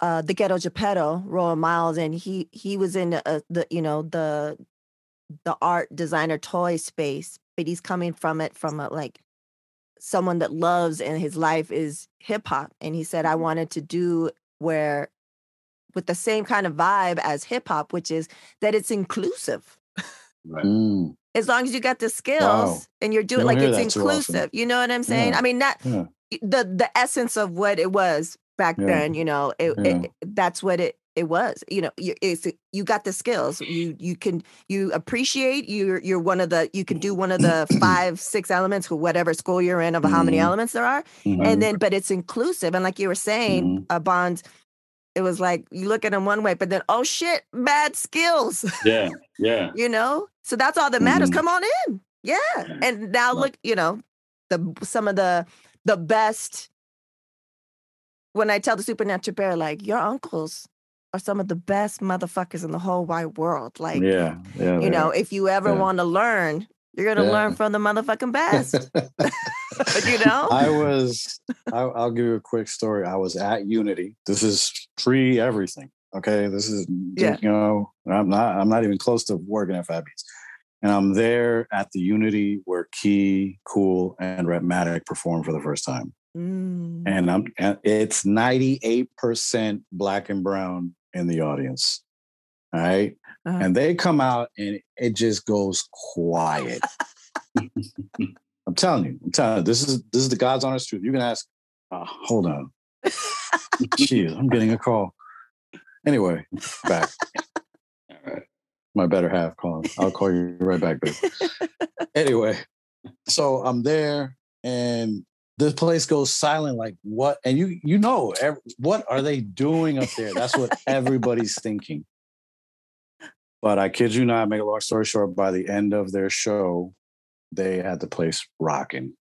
uh, the ghetto Geppetto, Royal Miles, and he he was in the, uh, the you know the the art designer toy space, but he's coming from it from a like someone that loves and his life is hip hop, and he said I mm-hmm. wanted to do where with the same kind of vibe as hip hop, which is that it's inclusive. Right. Mm. As long as you got the skills wow. and you're doing like it's inclusive, you know what I'm saying? Yeah. I mean, not yeah. the the essence of what it was back yeah. then. You know, it, it, that's what it It was, you know, you, it's you got the skills. You you can you appreciate. You're you're one of the you can do one of the five six elements, whatever school you're in, of how many Mhm. elements there are, Mhm. and then but it's inclusive. And like you were saying, Mhm. uh, Bonds, it was like you look at them one way, but then oh shit, bad skills. Yeah, yeah. you know so that's all that matters Mhm. come on in yeah and now look you know the some of the the best when i tell the supernatural bear like your uncles are some of the best motherfuckers in the whole wide world like yeah, yeah. you know if you ever Yeah. want to learn you're gonna Yeah. learn from the motherfucking best you know I was. I, I'll give you a quick story. I was at Unity. This is pre everything. Okay, this is Yeah. you know I'm not. I'm not even close to working at Fat Beats, and I'm there at the Unity where Key, Kool, and Rhettmatic perform for the first time, Mm. and I'm. And it's 98 percent black and brown in the audience. All right, Uh-huh. and they come out and it just goes quiet. I'm telling you, I'm telling you, this is this is the God's honest truth. You can ask. Uh, hold on, jeez, I'm getting a call. Anyway, back All right. my better half calling. I'll call you right back, babe. Anyway, so I'm there and this place goes silent. Like what? And you you know ev- what are they doing up there? That's what everybody's thinking. But I kid you not, make a long story short, by the end of their show, they had the place rocking,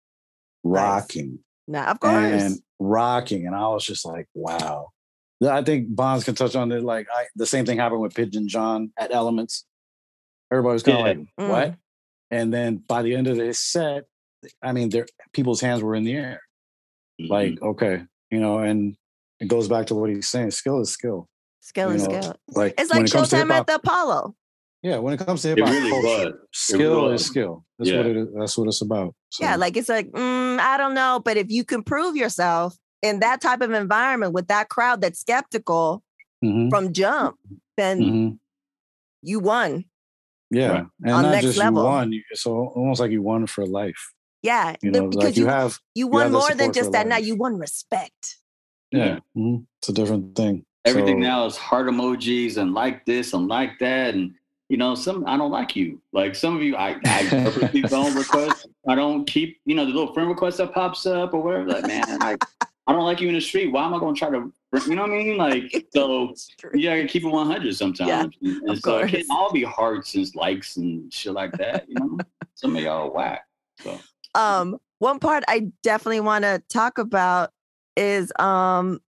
rocking, nah, of course and rocking. And I was just like, wow. I think Bonds can touch on it. Like I, the same thing happened with Pigeon John at Elements. Everybody was kind of Yeah. like, Mm. what? And then by the end of the set, I mean, their people's hands were in the air. Mhm. Like, okay, you know, and it goes back to what he's saying. Skill is skill. Skill you is know, skill Like it's like it comes showtime at the apollo Yeah, when it comes to hip it hop really culture, skill was. is skill. That's Yeah. what it is. That's what it's about. So, Yeah, like it's like, mm, I don't know. But if you can prove yourself in that type of environment with that crowd that's skeptical mhm, from jump, then mhm. you won. yeah, Right. and On not next just level. you won. you- It's almost like you won for life. Yeah. You know, because like you, you, have. you won have more than just that. Now you won respect. Yeah, mhm, it's a different thing. Everything So- now is heart emojis and like this and like that. And, you know, some, I don't like you. Like some of you, I, I don't request. I don't keep, you know, the little friend request that pops up or whatever. Like, man, like, I don't like you in the street. Why am I going to try to, you know what I mean? Like, so yeah, I keep it 100 sometimes. and of so it can't all be hearts and likes and shit like that. You know, some of y'all are whack. So Um, one part I definitely want to talk about is um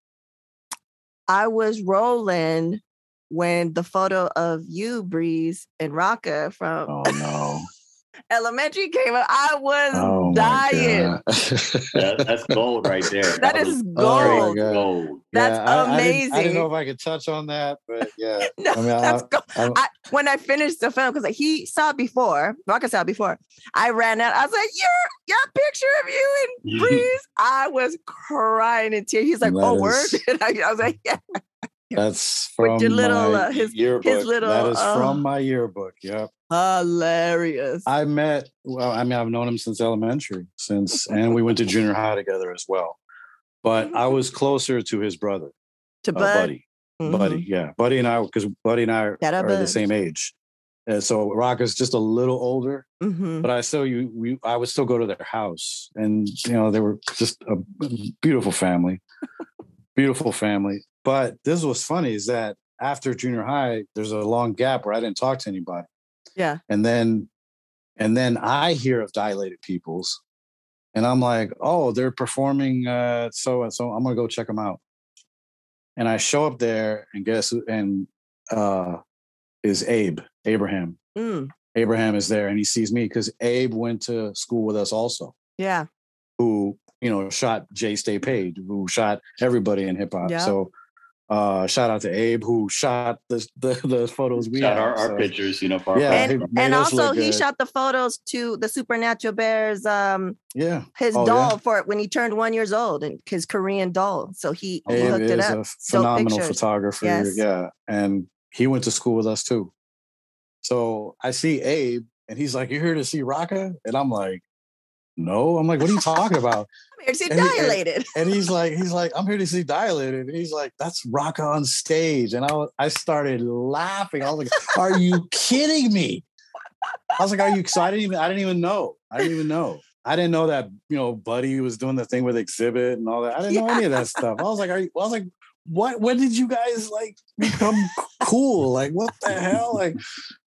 I was rolling when the photo of you, Breeze, and Rakaa from Oh no! Elementary came up. I was Oh dying. that, that's gold right there. That was is Oh gold. God. That's Yeah, I- I didn't- I didn't, know if I could touch on that, but yeah. No, I mean, that's I- go- I- I, when I finished the film, because like, he saw it before, Rakaa saw it before. I ran out. I was like, "Your your picture of you and Breeze." I was crying in tears. He's like, That "Oh, word!" is- And I, I was like, "Yeah." That's With from your little, my uh, his- his little, that is uh, from my yearbook. Yep. Hilarious. I met. Well, I mean, I've known him since elementary, since, and we went to junior high together as well. But I was closer to his brother, to uh, Bud. Buddy. Mhm. Buddy, yeah, Buddy and I, because Buddy and I are, Shout out are the same age, and so Rock is just a little older. Mhm. But I still, you, we, I would still go to their house, and you know, they were just a beautiful family, beautiful family. But this was funny is that after junior high, there's a long gap where I didn't talk to anybody, Yeah. and then, and then I hear of dilated peoples, and I'm like, oh, they're performing uh, so and so. I'm gonna go check them out, and I show up there, and guess who? And uh, is Abe Abraham. Mm. Abraham is there and he sees me because Abe went to school with us also, Yeah. who, you know, shot Jay Stay Paid, who shot everybody in hip hop. Yeah. So uh shout out to Abe who shot the the, the photos we Shot have. our, our So, pictures, you know, for Yeah, And and also he good. shot the photos to the Supernatural Bears um Yeah. his Oh, doll yeah? for when he turned one years old and his Korean doll. So he, he Abe hooked it up. a phenomenal pictures. photographer. Yes. Yeah. And he went to school with us too. So I see Abe and he's like, You're here to see Rakaa," And I'm like, no. I'm like, what are you talking about? I'm here to see And he- and- and he's like, he's like, I'm here to see dilated. And he's like, that's rock on stage. And I was, I started laughing. I was like, are you kidding me? I was like, are you? So I didn't even, I didn't even know. I didn't even know. I didn't know that, you know, Buddy was doing the thing with Exhibit and all that. I didn't know any of that stuff. I was like, are you, I was like, what, when did you guys like become cool? Like, what the hell? Like,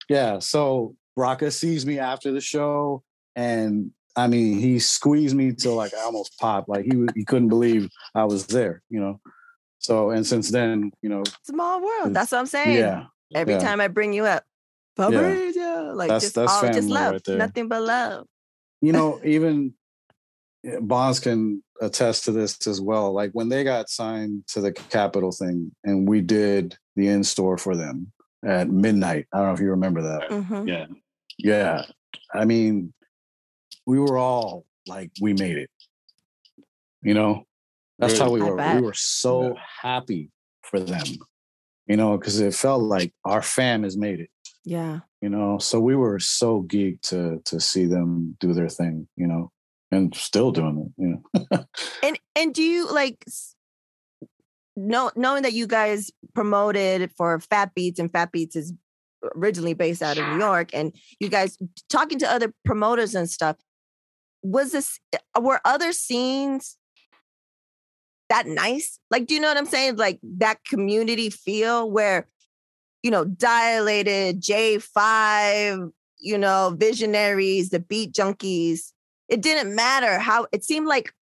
yeah. So Rakaa sees me after the show and I mean, he squeezed me till like I almost popped. Like he he couldn't believe I was there, you know. So and since then, you know, Small world. That's what I'm saying. yeah, Every yeah. time I bring you up, yeah, like That's- just that's all just love, right nothing but love. you know, even Bonds can attest to this as well. Like when they got signed to the Capitol thing, and we did the in store for them at midnight. I don't know if you remember that. Mhm. Yeah. Yeah, I mean, we were all like, we made it. You know, that's how we I were. bet. We were so happy for them. You know, because it felt like our fam has made it. Yeah. You know, so we were so geeked to to see them do their thing. You know, and still doing it. You know, And and do you like s- know knowing that you guys promoted for Fat Beats and Fat Beats is originally based out of New York and you guys talking to other promoters and stuff was this uh, were other scenes that nice like do you know what i'm saying like that community feel where you know dilated j5 you know visionaries the beat junkies it didn't matter how it seemed like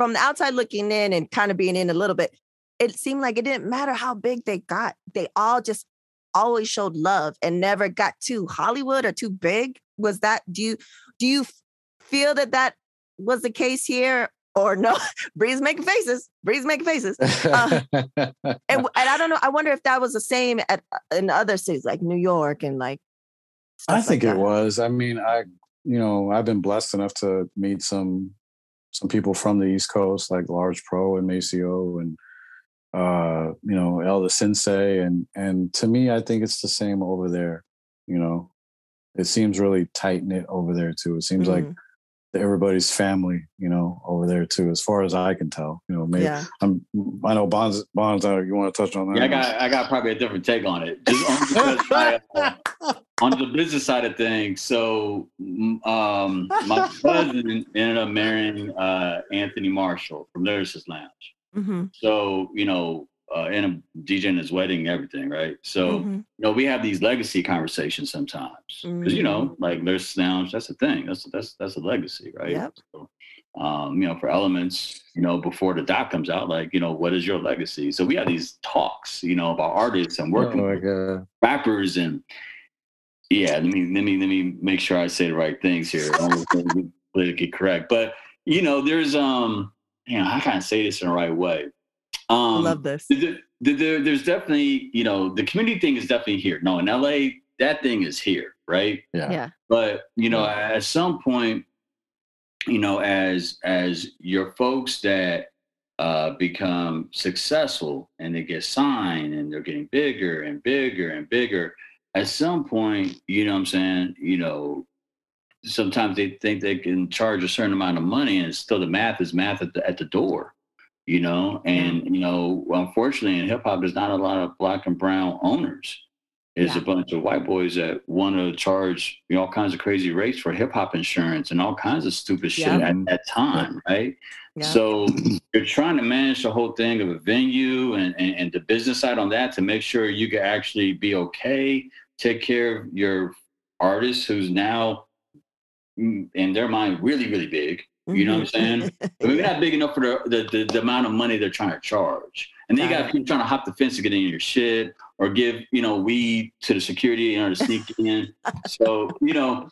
from the outside looking in and kind of being in a little bit, it seemed like it didn't matter how big they got. They all just always showed love and never got too Hollywood or too big. Was that do you do you feel that that was the case here or no? Breeze making faces. Breeze making faces. Uh, And, and I don't know. I wonder if that was the same at uh, in other cities like New York and like. I think like it was. I mean, I you know, I've been blessed enough to meet some some people from the East Coast, like Large Pro and Maseo and uh, you know, El the Sensei. And and to me, I think it's the same over there. You know, it seems really tight knit over there too. It seems like Mhm. Everybody's family, you know, over there too, as far as I can tell. You know, maybe yeah. I'm I know Bonds Bonds, uh, you want to touch on that? Yeah, I got I got probably a different take on it. Just only because I, uh, on the business side of things. So, um, my cousin ended up marrying uh, Anthony Marshall from Lyricist Lounge. hmm So, you know, uh, and I'm DJing his wedding, and everything, right? So, Mhm. you know, we have these legacy conversations sometimes because you know, like there's Lounge, that's a thing. That's that's that's a legacy, right? Yep. So, um, you know, for elements, you know, before the doc comes out, like, you know, what is your legacy? So we have these talks, you know, about artists and working Oh, with rappers and yeah, let me let me let me make sure I say the right things here. I don't want to be politically correct, but you know, there's um, you know, I can't say this in the right way? I Um, love this. there, there- there- there's definitely you know the community thing is definitely here. No, in LA, that thing is here, right? yeah. Yeah. but you know at some point you know as as your folks that uh become successful and they get signed and they're getting bigger and bigger and bigger at some point you know what i'm saying you know sometimes they think they can charge a certain amount of money and it's still the math is math at the, at the door you know and you know unfortunately in hip hop there's not a lot of black and brown owners it's Yeah. a bunch of white boys that want to charge you know, all kinds of crazy rates for hip hop insurance and all kinds of stupid shit Yeah. at that time, right? Yeah. So you're trying to manage the whole thing of a venue and, and, and the business side on that to make sure you can actually be okay, take care of your artist who's now mm, in their mind really, really big. You know what I'm mm-hmm. saying? But maybe not big enough for the, the, the, the amount of money they're trying to charge. And then you Got people trying to hop the fence to get in your shit or give, you know, weed to the security, you know, to sneak in. So, you know,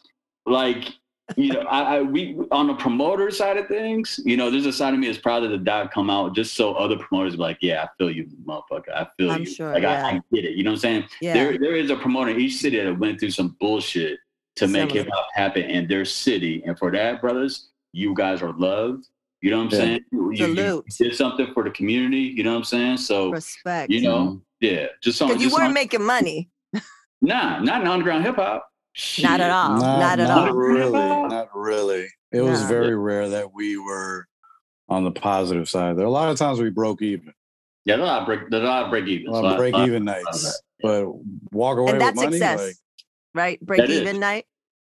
like, you know, I, I we on the promoter side of things, you know, there's a side of me that's proud that the doc come out just so other promoters be like, yeah, I feel you, motherfucker. I feel I'm you. sure, like yeah. I, I get it. You know what I'm saying? Yeah. There there is a promoter in each city that went through some bullshit to make Similar. hip hop happen in their city. And for that, brothers, you guys are loved. You know what I'm Yeah. saying? You, you- you did something for the community. You know what I'm saying? So Respect. you know, mm-hmm. yeah, just on Because you just weren't on, making money. nah, not in underground hip hop. Not at all. not, not at not all. really. Not really. It was No. very rare that we were on the positive side. There are a lot of times we broke even, Yeah, there's a lot of break. There's a lot of break a even. lot of break even nights. But walk away And with that's money, success, like right? Break That is. even night.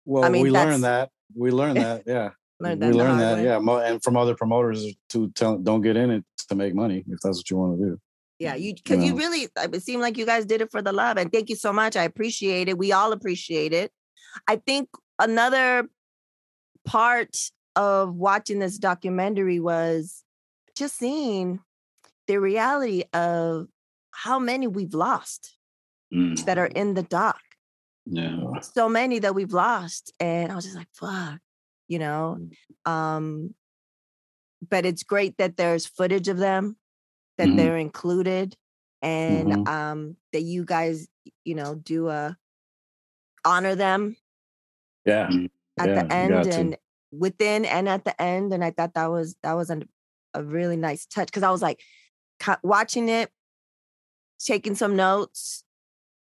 well, I mean, we that's- learned that. We learned that. Yeah, Learned we learned that. way. Yeah, and from other promoters to tell, don't get in it to make money if that's what you want to do. Yeah, you because you know. really it seemed like you guys did it for the love, and thank you so much. I appreciate it. We all appreciate it. I think another part of watching this documentary was just seeing the reality of how many we've lost Mm, that are in the dock. yeah. So many that we've lost, and I was just like, "Fuck," you know. Um, but it's great that there's footage of them, that Mhm. they're included, and Mhm. um, that you guys, you know, do a honor them Yeah, at Yeah, the end got to. and within and at the end. And I thought that was that was a, a really nice touch because I was like watching it, taking some notes,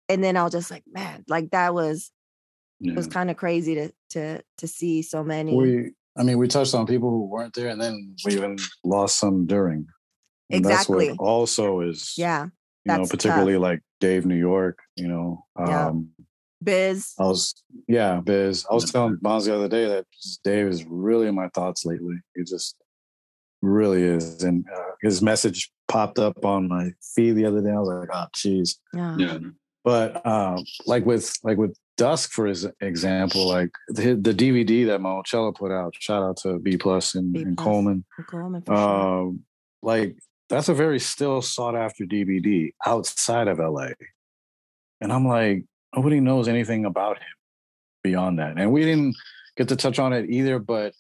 and then I was just like, man, like that was yeah. it was kind of crazy to to to see so many. we. I mean, we touched on people who weren't there, and then we even lost some during. And Exactly. That's what also is. yeah, You know, that's tough. particularly like Dave New York. You know. Yeah. Um, Biz. I was, yeah, Biz. I was telling Bonds the other day that Dave is really in my thoughts lately. He just really is. And uh, his message popped up on my feed the other day. I was like, oh, jeez. Yeah. yeah. But um, like with like with Dusk, for his example, like the, the DVD that Mochilla put out. Shout out to B Plus and, and. Coleman. Coleman sure. Um, like that's a very still sought after DVD outside of LA. And I'm like, nobody knows anything about him beyond that. And we didn't get to touch on it either, but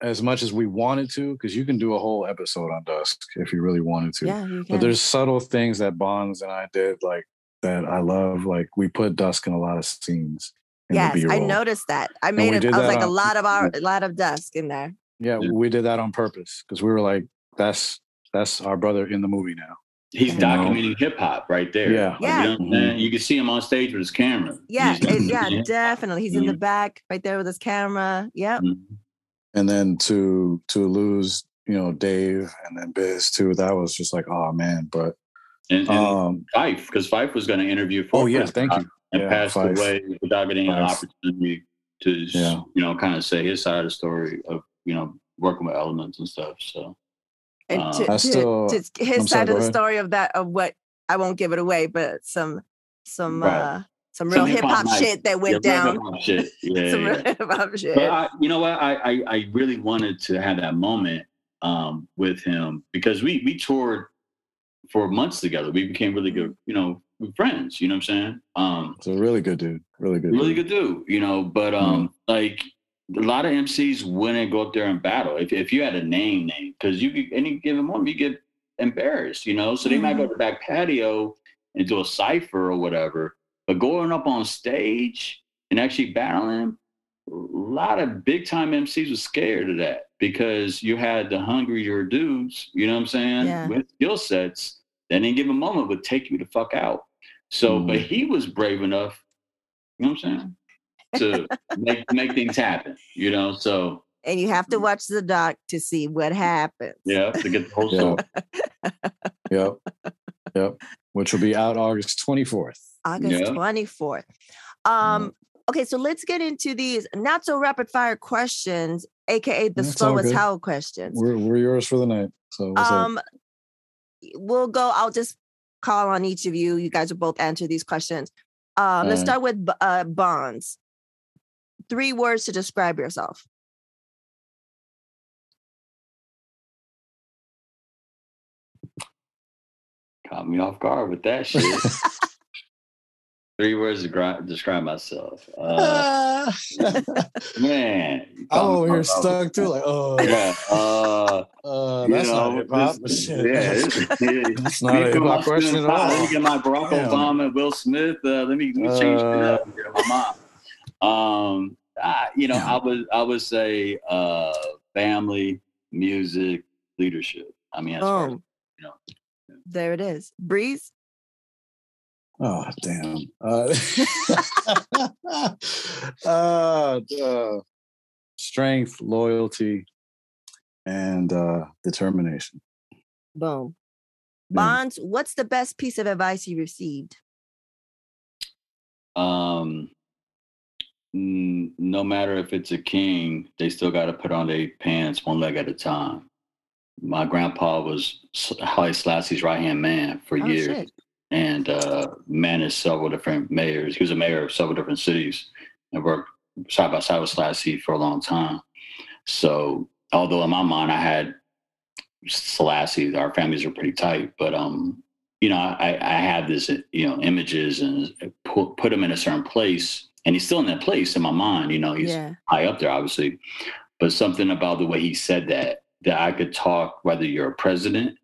as much as we wanted to, because you can do a whole episode on Dusk if you really wanted to. Yeah, But there's subtle things that Bonds and I did like that I love. Like we put Dusk in a lot of scenes. in the yes, I B-roll. noticed that. I made it. I was that like a lot of our, a lot of dusk in there. Yeah, Yeah. we did that on purpose because we were like, that's that's our brother in the movie now. He's You documenting hip hop right there. Yeah. Yeah. You, know what I'm? You can see him on stage with his camera. Yeah, it- yeah, definitely. He's in the back right there with his camera. Yep. Mhm. and then to to lose you know dave and then biz too that was just like oh man but And, and um Fife, because Fife was going to interview for oh yeah Chris thank you and Yeah, passed Fife. away without getting an opportunity to, Yeah. you know, kind of say his side of the story of, you know, working with elements and stuff. So, And to, I to- still- to his I'm side sorry, of the ahead. story of that of what I won't give it away, but some some Right. uh some Some real hip hop shit that went Yeah, down. Shit. Yeah, Some yeah. real hip hop shit. But I, you know what? I, I I really wanted to have that moment um, with him because we we toured for months together. We became really good, you know, friends. You know what I'm saying? Um, it's a really good dude really good really dude. good dude, you know. But um, like a lot of MCs wouldn't go up there and battle if if you had a name name because you could any given moment you get embarrassed, you know. So they might go to the back patio and do a cipher or whatever, but going up on stage and actually battling, a lot of big time MCs were scared of that because you had the hungrier dudes, you know what I'm saying, Yeah. with skill sets that in give a given moment would take you the fuck out. So, but he was brave enough, you know what I'm saying, to make make things happen, you know. So and you have to watch the doc to see what happens. yeah, to get the whole Yeah. story. yep yep which will be out august 24th August Yeah. 24th. Um, okay, so let's get into these not so rapid fire questions, aka the That's all slowest good. how questions. we're, we're yours for the night so? Um, we'll go. I'll just call on each of you. You guys will both answer these questions. Um, let's start with uh, bonds. Three words to describe yourself. Caught me off guard with that shit. Three words to gra- describe myself. Uh, man, you i'm caught me over here off guard. stuck too like oh Yeah, uh, uh, you that's not know, hip-hop but this- shit. yeah, it's- yeah. That's not a Let me put my hip-hop question spin at on top. Let me get my Barack Damn. Obama, Will Smith. Uh, let me, let me change it Uh, up. Get my mom. Um, I, you know, I would I would say uh, family, music, leadership. I mean, as far as, you know. There it is. Breeze. Oh damn. Uh, uh, uh, strength, loyalty, and uh, determination. Boom. Yeah. Bonds, what's the best piece of advice you received? Um, n- no matter if it's a king, they still got to put on their pants one leg at a time. My grandpa was S- Haile right hand man for Oh, years, shit. And uh, managed several different mayors. He was a mayor of several different cities and worked side by side with Selassie for a long time. So, although in my mind I had Selassie, our families were pretty tight, but um, you know, I, I have this, you know, images and put, put him in a certain place, and he's still in that place in my mind. You know, he's Yeah. high up there, obviously, but something about the way he said that that I could talk, whether you're a president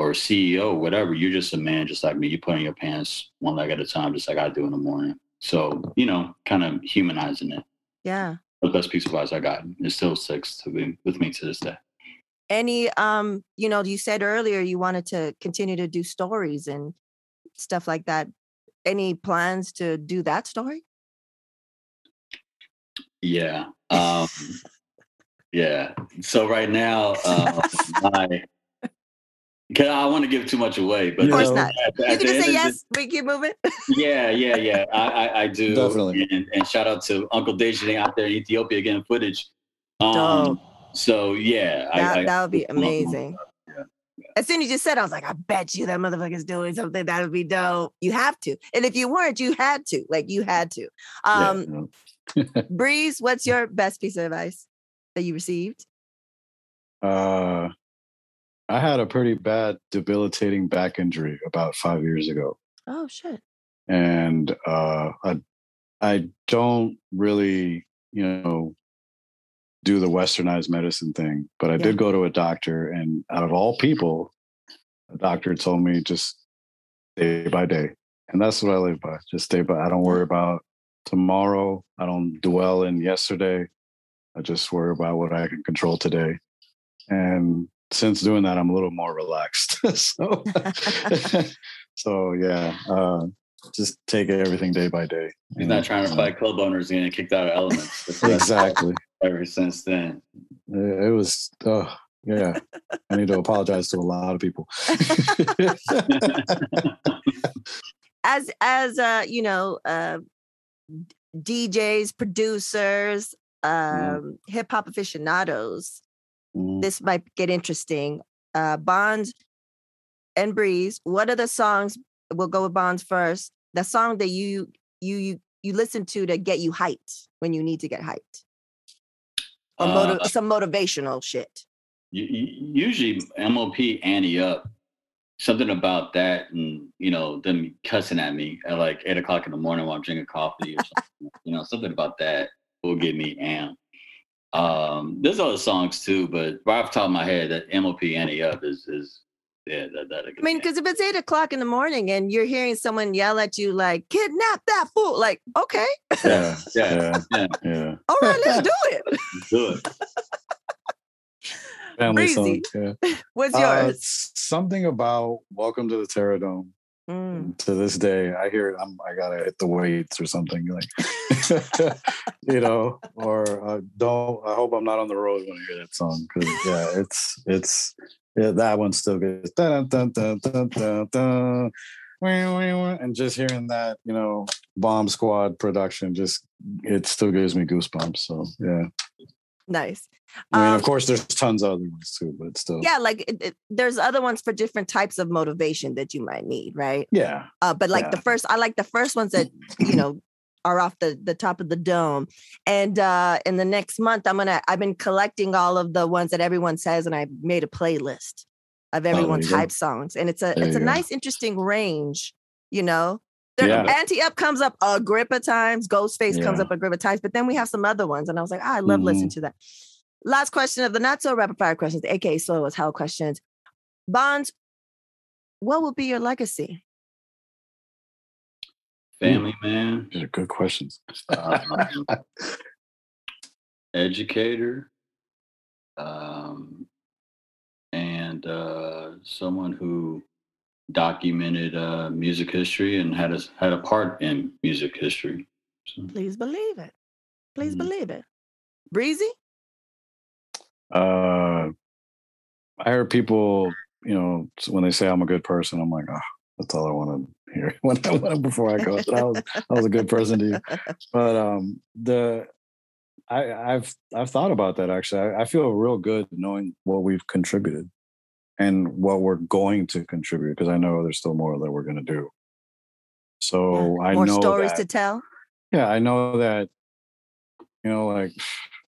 or CEO, whatever. You're just a man, just like me. You put on your pants one leg at a time, just like I do in the morning. So, you know, kind of humanizing it. Yeah. The best piece of advice I got. It still sticks to me with me to this day. Any um, you know, you said earlier you wanted to continue to do stories and stuff like that. Any plans to do that story? Yeah. Um, yeah. So right now, uh, my Cause I want to give too much away, but Of course Yeah. not. at- You at can just say end of yes. We keep moving. yeah, yeah, yeah. I, I, I do. Definitely. And, and shout out to Uncle Dejane out there in Ethiopia getting footage. Um, Dope. so yeah, That, I, I, that would be amazing. Yeah. As soon as you said, I was like, I bet you that motherfucker's doing something that would be dope. You have to. And if you weren't, you had to. Like you had to. Yeah. Um, Breeze, what's your best piece of advice that you received? Uh, I had a pretty bad, debilitating back injury about five years ago, Oh shit. and uh, I I don't really, you know, do the westernized medicine thing, but I Yeah. did go to a doctor, and out of all people, a doctor told me just day by day, and that's what I live by. Just day by. I don't worry about tomorrow. I don't dwell in yesterday. I just worry about what I can control today. And since doing that, I'm a little more relaxed. so, so yeah, uh, just take everything day by day. he's not trying to fight club owners and get kicked out of elements. That's- that's Exactly. Ever since then, It it was, oh, yeah. I need to apologize to a lot of people. as as uh, you know, uh DJs, producers, um, hip hop aficionados, Mm, this might get interesting. Uh Bonds and Breeze, what are the songs? We'll go with Bonds first. The song that you you you you listen to to get you hyped when you need to get hyped. Or motiv- Uh, some motivational shit. you, you, usually MOP Ante Up. Something about that, and you know them cussing at me at like eight o'clock in the morning while I'm drinking coffee or something. you know, something about that will get me amped. Um, there's other songs too, but right off the top of my head, that MOP Ante Up is is yeah that that. I mean, because if it's eight o'clock in the morning and you're hearing someone yell at you like "kidnap that fool," like, okay, yeah, yeah, yeah, yeah, yeah. all right, let's do it. good. Family Breezy. song. Yeah. What's Uh, yours? s- something about Welcome to the Terrordome. Mm. to this day i hear i'm i gotta hit the weights or something like you know or uh, don't i hope i'm not on the road when i hear that song because yeah it's it's yeah, that one still gets dun, dun, dun, dun, dun, dun, and just hearing that you know bomb squad production just it still gives me goosebumps so yeah Nice. i mean Um, of course there's tons of other ones too but still Yeah, like it, it- there's other ones for different types of motivation that you might need, right? yeah Uh, but like the first, I like the first ones that you know are off the the top of the dome. And uh in the next month, I'm gonna. I've been collecting all of the ones that everyone says, and I made a playlist of there everyone's go. hype songs, and it's a There it's a go. nice, interesting range. You know, there, Yeah. Ante Up comes up a grip of times, Ghostface comes up a grip of times, but then we have some other ones, and I was like, ah, I love listening Mm-hmm. to that. Last question of the not so rapid fire questions, aka soil was hell questions. Bonds, what will be your legacy? Family man, these are good questions um, educator, um, and uh, someone who documented uh, music history and had a had a part in music history. So. Please believe it. Please mm-hmm. believe it. Breezy. Uh, I heard people, you know, when they say I'm a good person, I'm like, oh, that's all I want to hear when I went before I go. I was I was a good person to you. But um, the I, I've I've thought about that actually. I, I feel real good knowing what we've contributed and what we're going to contribute because I know there's still more that we're going to do. So yeah. I more know stories that, to tell. Yeah, I know that. You know, like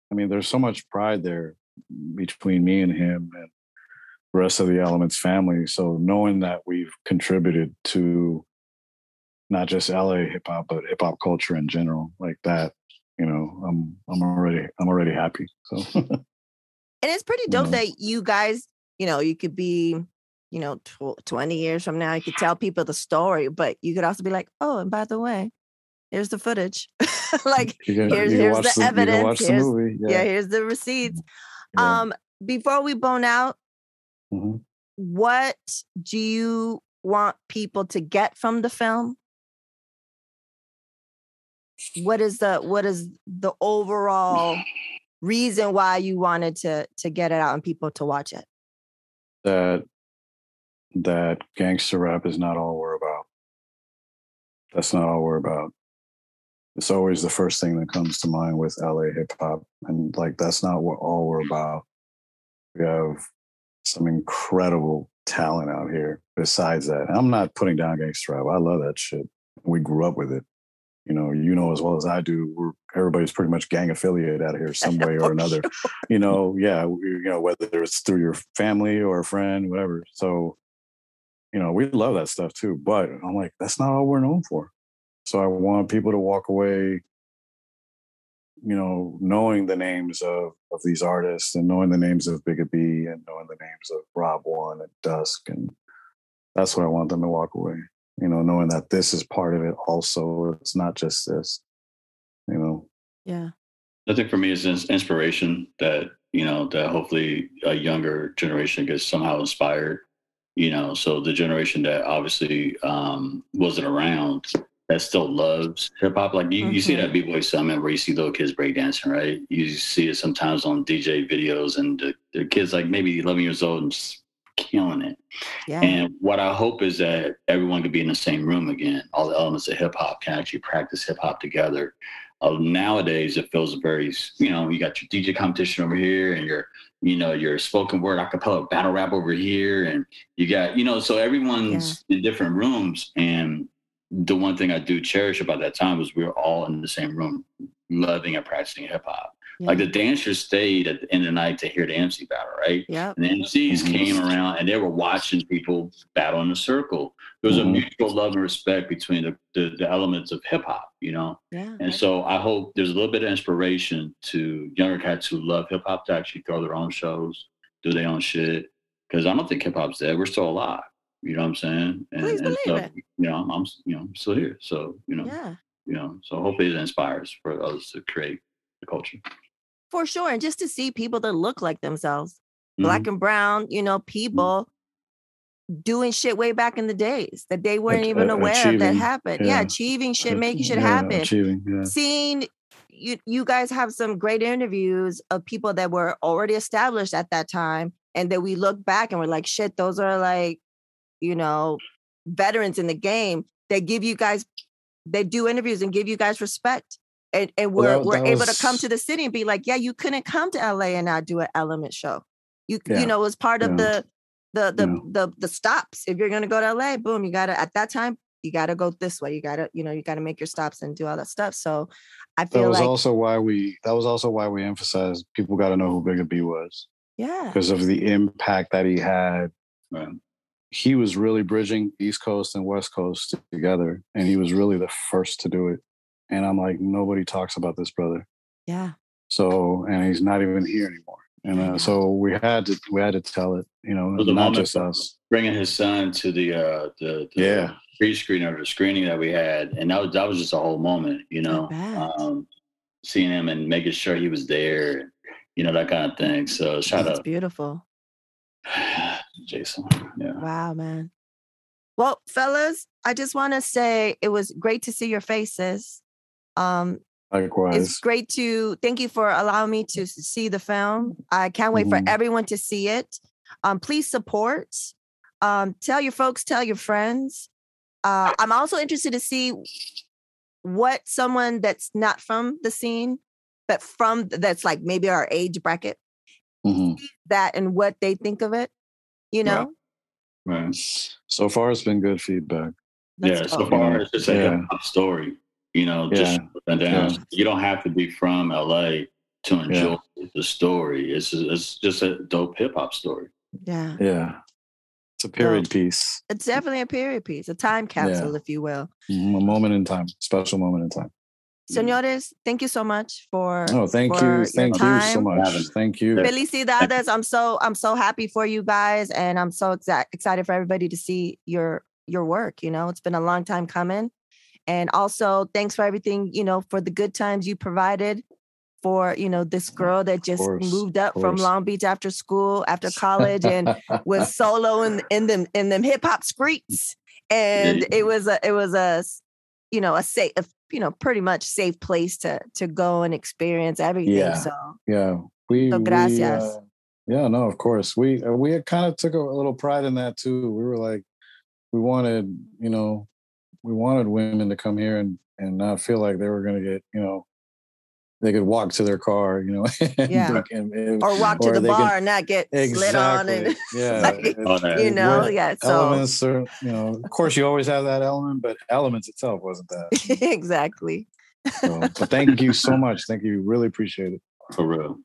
I mean, there's so much pride there between me and him and the rest of the Elements family. So knowing that we've contributed to not just LA hip hop, but hip hop culture in general, like that, you know, I'm I'm already I'm already happy. So. and it's pretty dope you know. that you guys you know, you could be, you know, tw- 20 years from now, you could tell people the story, but you could also be like, oh, and by the way, here's the footage. like, can, here's, here's the, the, evidence. Here's, the yeah. yeah. here's the receipts. Yeah. Um, before we bone out, mm-hmm. what do you want people to get from the film? What is the what is the overall reason why you wanted to to get it out and people to watch it? That that gangster rap is not all we're about. That's not all we're about. It's always the first thing that comes to mind with LA hip hop. And like that's not what all we're about. We have some incredible talent out here besides that. I'm not putting down gangster rap. I love that shit. We grew up with it you know, you know as well as I do, we're everybody's pretty much gang affiliated out here some way or another. Oh, you know, yeah, you know, whether it's through your family or a friend, whatever. So, you know, we love that stuff too. But I'm like, that's not all we're known for. So I want people to walk away, you know, knowing the names of of these artists and knowing the names of Bigga B and knowing the names of Rob One and Dusk and that's what I want them to walk away you know, knowing that this is part of it also. It's not just this, you know. Yeah. I think for me it's inspiration that, you know, that hopefully a younger generation gets somehow inspired, you know, so the generation that obviously um, wasn't around that still loves hip hop. Like you, mm-hmm. you see that mm-hmm. B-Boy Summit where you see little kids breakdancing, right? You see it sometimes on DJ videos and the, the kids like maybe 11 years old and just killing it. Yeah. And what I hope is that everyone can be in the same room again. All the elements of hip hop can actually practice hip hop together. Uh, nowadays, it feels very, you know, you got your DJ competition over here and your, you know, your spoken word acapella battle rap over here. And you got, you know, so everyone's yeah. in different rooms. And the one thing I do cherish about that time was we were all in the same room, loving and practicing hip hop. Yeah. Like the dancers stayed at the end of the night to hear the MC battle, right? Yeah. And the MCs mm-hmm. came around and they were watching people battle in a circle. There was mm-hmm. a mutual love and respect between the, the, the elements of hip hop, you know? Yeah. And so I hope there's a little bit of inspiration to younger cats who love hip hop to actually throw their own shows, do their own shit. Cause I don't think hip hop's dead. We're still alive. You know what I'm saying? And, Please believe so, it. you know, I'm, you know, I'm still here. So, you know, yeah. you know, so hopefully it inspires for others to create the culture for sure. And just to see people that look like themselves, mm-hmm. black and brown, you know, mm-hmm. people mm-hmm. doing shit way back in the days that they weren't like, even aware achieving, of that happened. Yeah. yeah. achieving shit, making shit yeah, happen. Achieving, yeah. Seeing you you guys have some great interviews of people that were already established at that time and that we look back and we're like shit those are like you know veterans in the game they give you guys they do interviews and give you guys respect and, and we're well, that, we're able was... to come to the city and be like, yeah, you couldn't come to LA and not do an element show. You yeah. you know, it's part of the the the, yeah. the the stops. If you're gonna go to LA, boom, you gotta at that time you gotta go this way. You gotta you know you gotta make your stops and do all that stuff. So I feel that was like, also why we that was also why we emphasized people got to know who Bigga B was. Yeah, because of the impact that he had. He was really bridging East Coast and West Coast together, and he was really the first to do it. And I'm like, nobody talks about this brother. Yeah. So, and he's not even here anymore. And uh, so we had to we had to tell it, you know, not just us. Bringing his son to the uh the, the yeah pre-screen or the screening that we had, and that was that was just a whole moment, you know, um, seeing him and making sure he was there, you know, that kind of thing. So shout That's out, beautiful, Jason. Yeah. Wow, man. Well, fellas, I just want to say it was great to see your faces. Um, Likewise. it's great to thank you for allowing me to see the film. I can't wait for Mhm. everyone to see it. Um, please support. Um, tell your folks, tell your friends. Uh, I'm also interested to see what someone that's not from the scene, but from that's like maybe our age bracket, Mhm. that and what they think of it. You Right. know, Right. So far, it's been good feedback. That's yeah. So far, it's just a Yeah. hip hop story. You know, just Yeah. up and down. Yeah. You don't have to be from LA to enjoy the story. It's it's just a dope hip hop story. yeah. Yeah. It's a period piece, It's definitely a period piece, a time capsule, if you will. Mhm. a moment in time, special moment in time. Senores, thank you so much for Oh, thank for you. your Thank you so much. Thank you. Felicidades. I'm so I'm so happy for you guys and I'm so exa- excited for everybody to see your your work, you know. It's been a long time coming. And also thanks for everything, you know, for the good times you provided for, you know, this girl that just course, moved up from. Long Beach after school, after college and was solo in in them in them hip hop streets, and it was a it was a you know a safe a, you know pretty much safe place to to go and experience everything. Yeah. So yeah. We, So we, uh, yeah, no, of course. We uh, we kind of took a little pride in that too. We were like, we wanted, you know, we wanted women to come here and and not feel like they were going to get, you know, they could walk to their car, you know, and Yeah. they can- and- or walk to the they can- bar and not get slid on and Exactly. Yeah. like, it- you know What yeah so elements are, you know, of course you always have that element, but elements itself wasn't that. exactly. So, but thank you so much. Thank you. Really appreciate it. For real.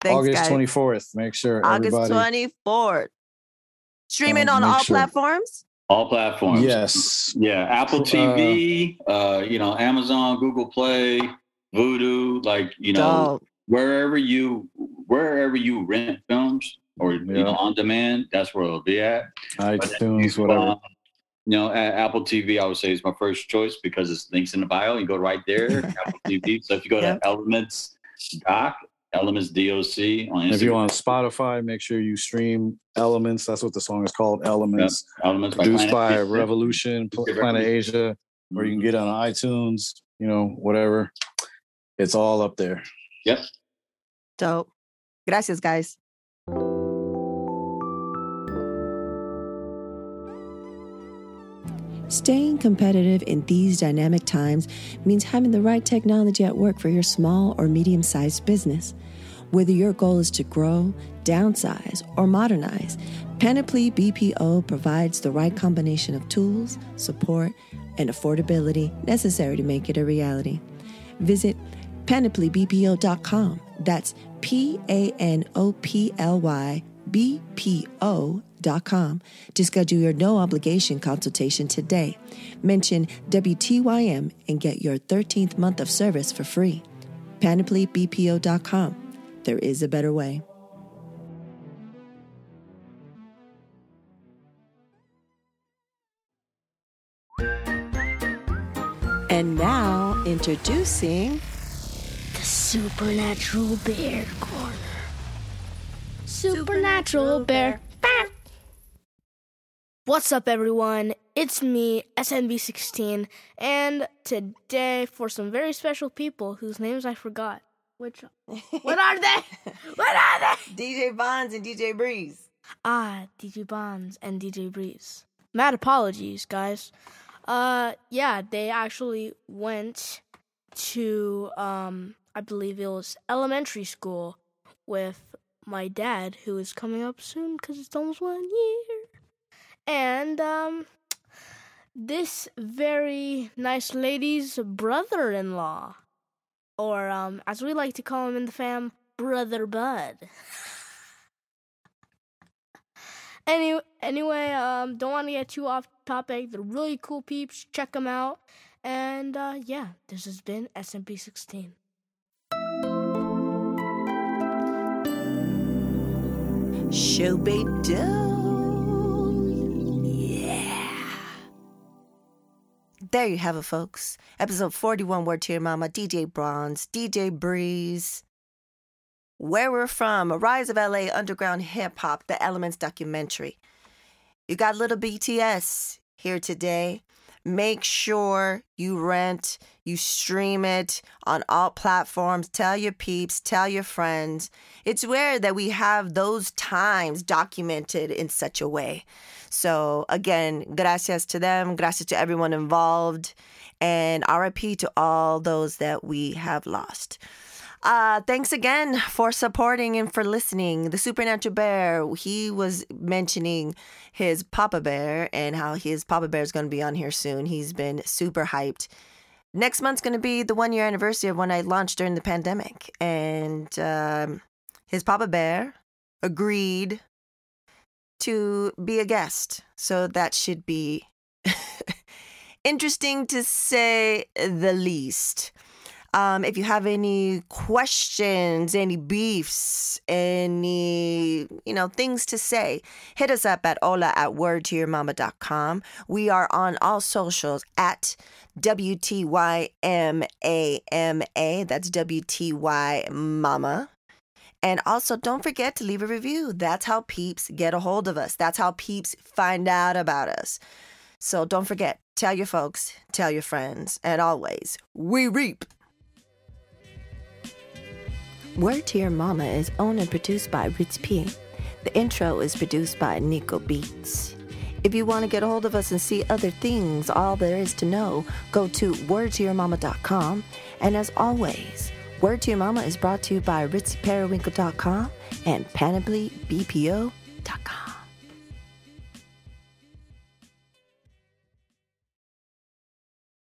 Thanks, August guys. 24th. Make sure August everybody. twenty fourth. Streaming Um, on all sure- platforms. All platforms. Yes. Yeah, Apple Uh, TV, uh, you know, Amazon, Google Play, Vudu, like you know, Dope. wherever you wherever you rent films or you know on demand, that's where it'll be at. ITunes, whatever. um, you know, Apple TV, I would say is my first choice because it's links in the bio. You go right there, Apple TV. So if you go Yep. to Elements Doc, Elements DOC on Instagram, If you're on Spotify, make sure you stream Elements. That's what the song is called. Elements. Elements Produced Planet by Asia. Revolution, Pl- Planet Asia, or you can mm-hmm. get it on iTunes. You know, whatever. It's all up there. Yep. Dope. Gracias, guys. Staying competitive in these dynamic times means having the right technology at work for your small or medium sized business. Whether your goal is to grow, downsize, or modernize, Panoply BPO provides the right combination of tools, support, and affordability necessary to make it a reality. Visit panoplybpo.com. That's P A N O P L Y B P O.com to schedule your no obligation consultation today. Mention WTYM and get your 13th month of service for free. PanoplyBPO.com. There is a better way. And now, introducing The Supernatural Bear Corner. Supernatural Bear. What's up, everyone? It's me, SNB16, and today for some very special people whose names I forgot. Which, what are they? What are they? DJ Bonds and DJ Breeze. Ah, DJ Bonds and DJ Breeze. Mad apologies, guys. Uh, yeah, they actually went to, um, I believe it was elementary school with my dad, who is coming up soon because it's almost one year. And, um, this very nice lady's brother in law, or, um, as we like to call him in the fam, Brother Bud. Any, anyway, um, don't want to get too off topic. They're really cool peeps. Check them out. And uh, yeah, this has been SNB 16. Show be done. There you have it, folks. Episode 41 Word to Your Mama, DJ Bronze, DJ Breeze. Where We're From, A Rise of LA Underground Hip Hop, The Elements documentary. You got little BTS. here today. Make sure you rent, you stream it on all platforms. Tell your peeps, tell your friends. It's rare that we have those times documented in such a way. So, again, gracias to them, gracias to everyone involved, and RIP to all those that we have lost. Uh, thanks again for supporting and for listening. The Supernatural Bear, he was mentioning his Papa Bear and how his Papa Bear is going to be on here soon. He's been super hyped. Next month's going to be the one year anniversary of when I launched during the pandemic. And um, his Papa Bear agreed to be a guest. So that should be interesting to say the least. Um, if you have any questions, any beefs, any, you know, things to say, hit us up at hola at wordtoyourmama.com. We are on all socials at WTYMAMA. That's WTY Mama. And also, don't forget to leave a review. That's how peeps get a hold of us. That's how peeps find out about us. So don't forget, tell your folks, tell your friends, and always, we reap. Word to Your Mama is owned and produced by Ritz P. The intro is produced by Nico Beats. If you want to get a hold of us and see other things, all there is to know, go to wordtoyourmama.com. And as always, Word to Your Mama is brought to you by ritzyperiwinkle.com and panoplybpo.com.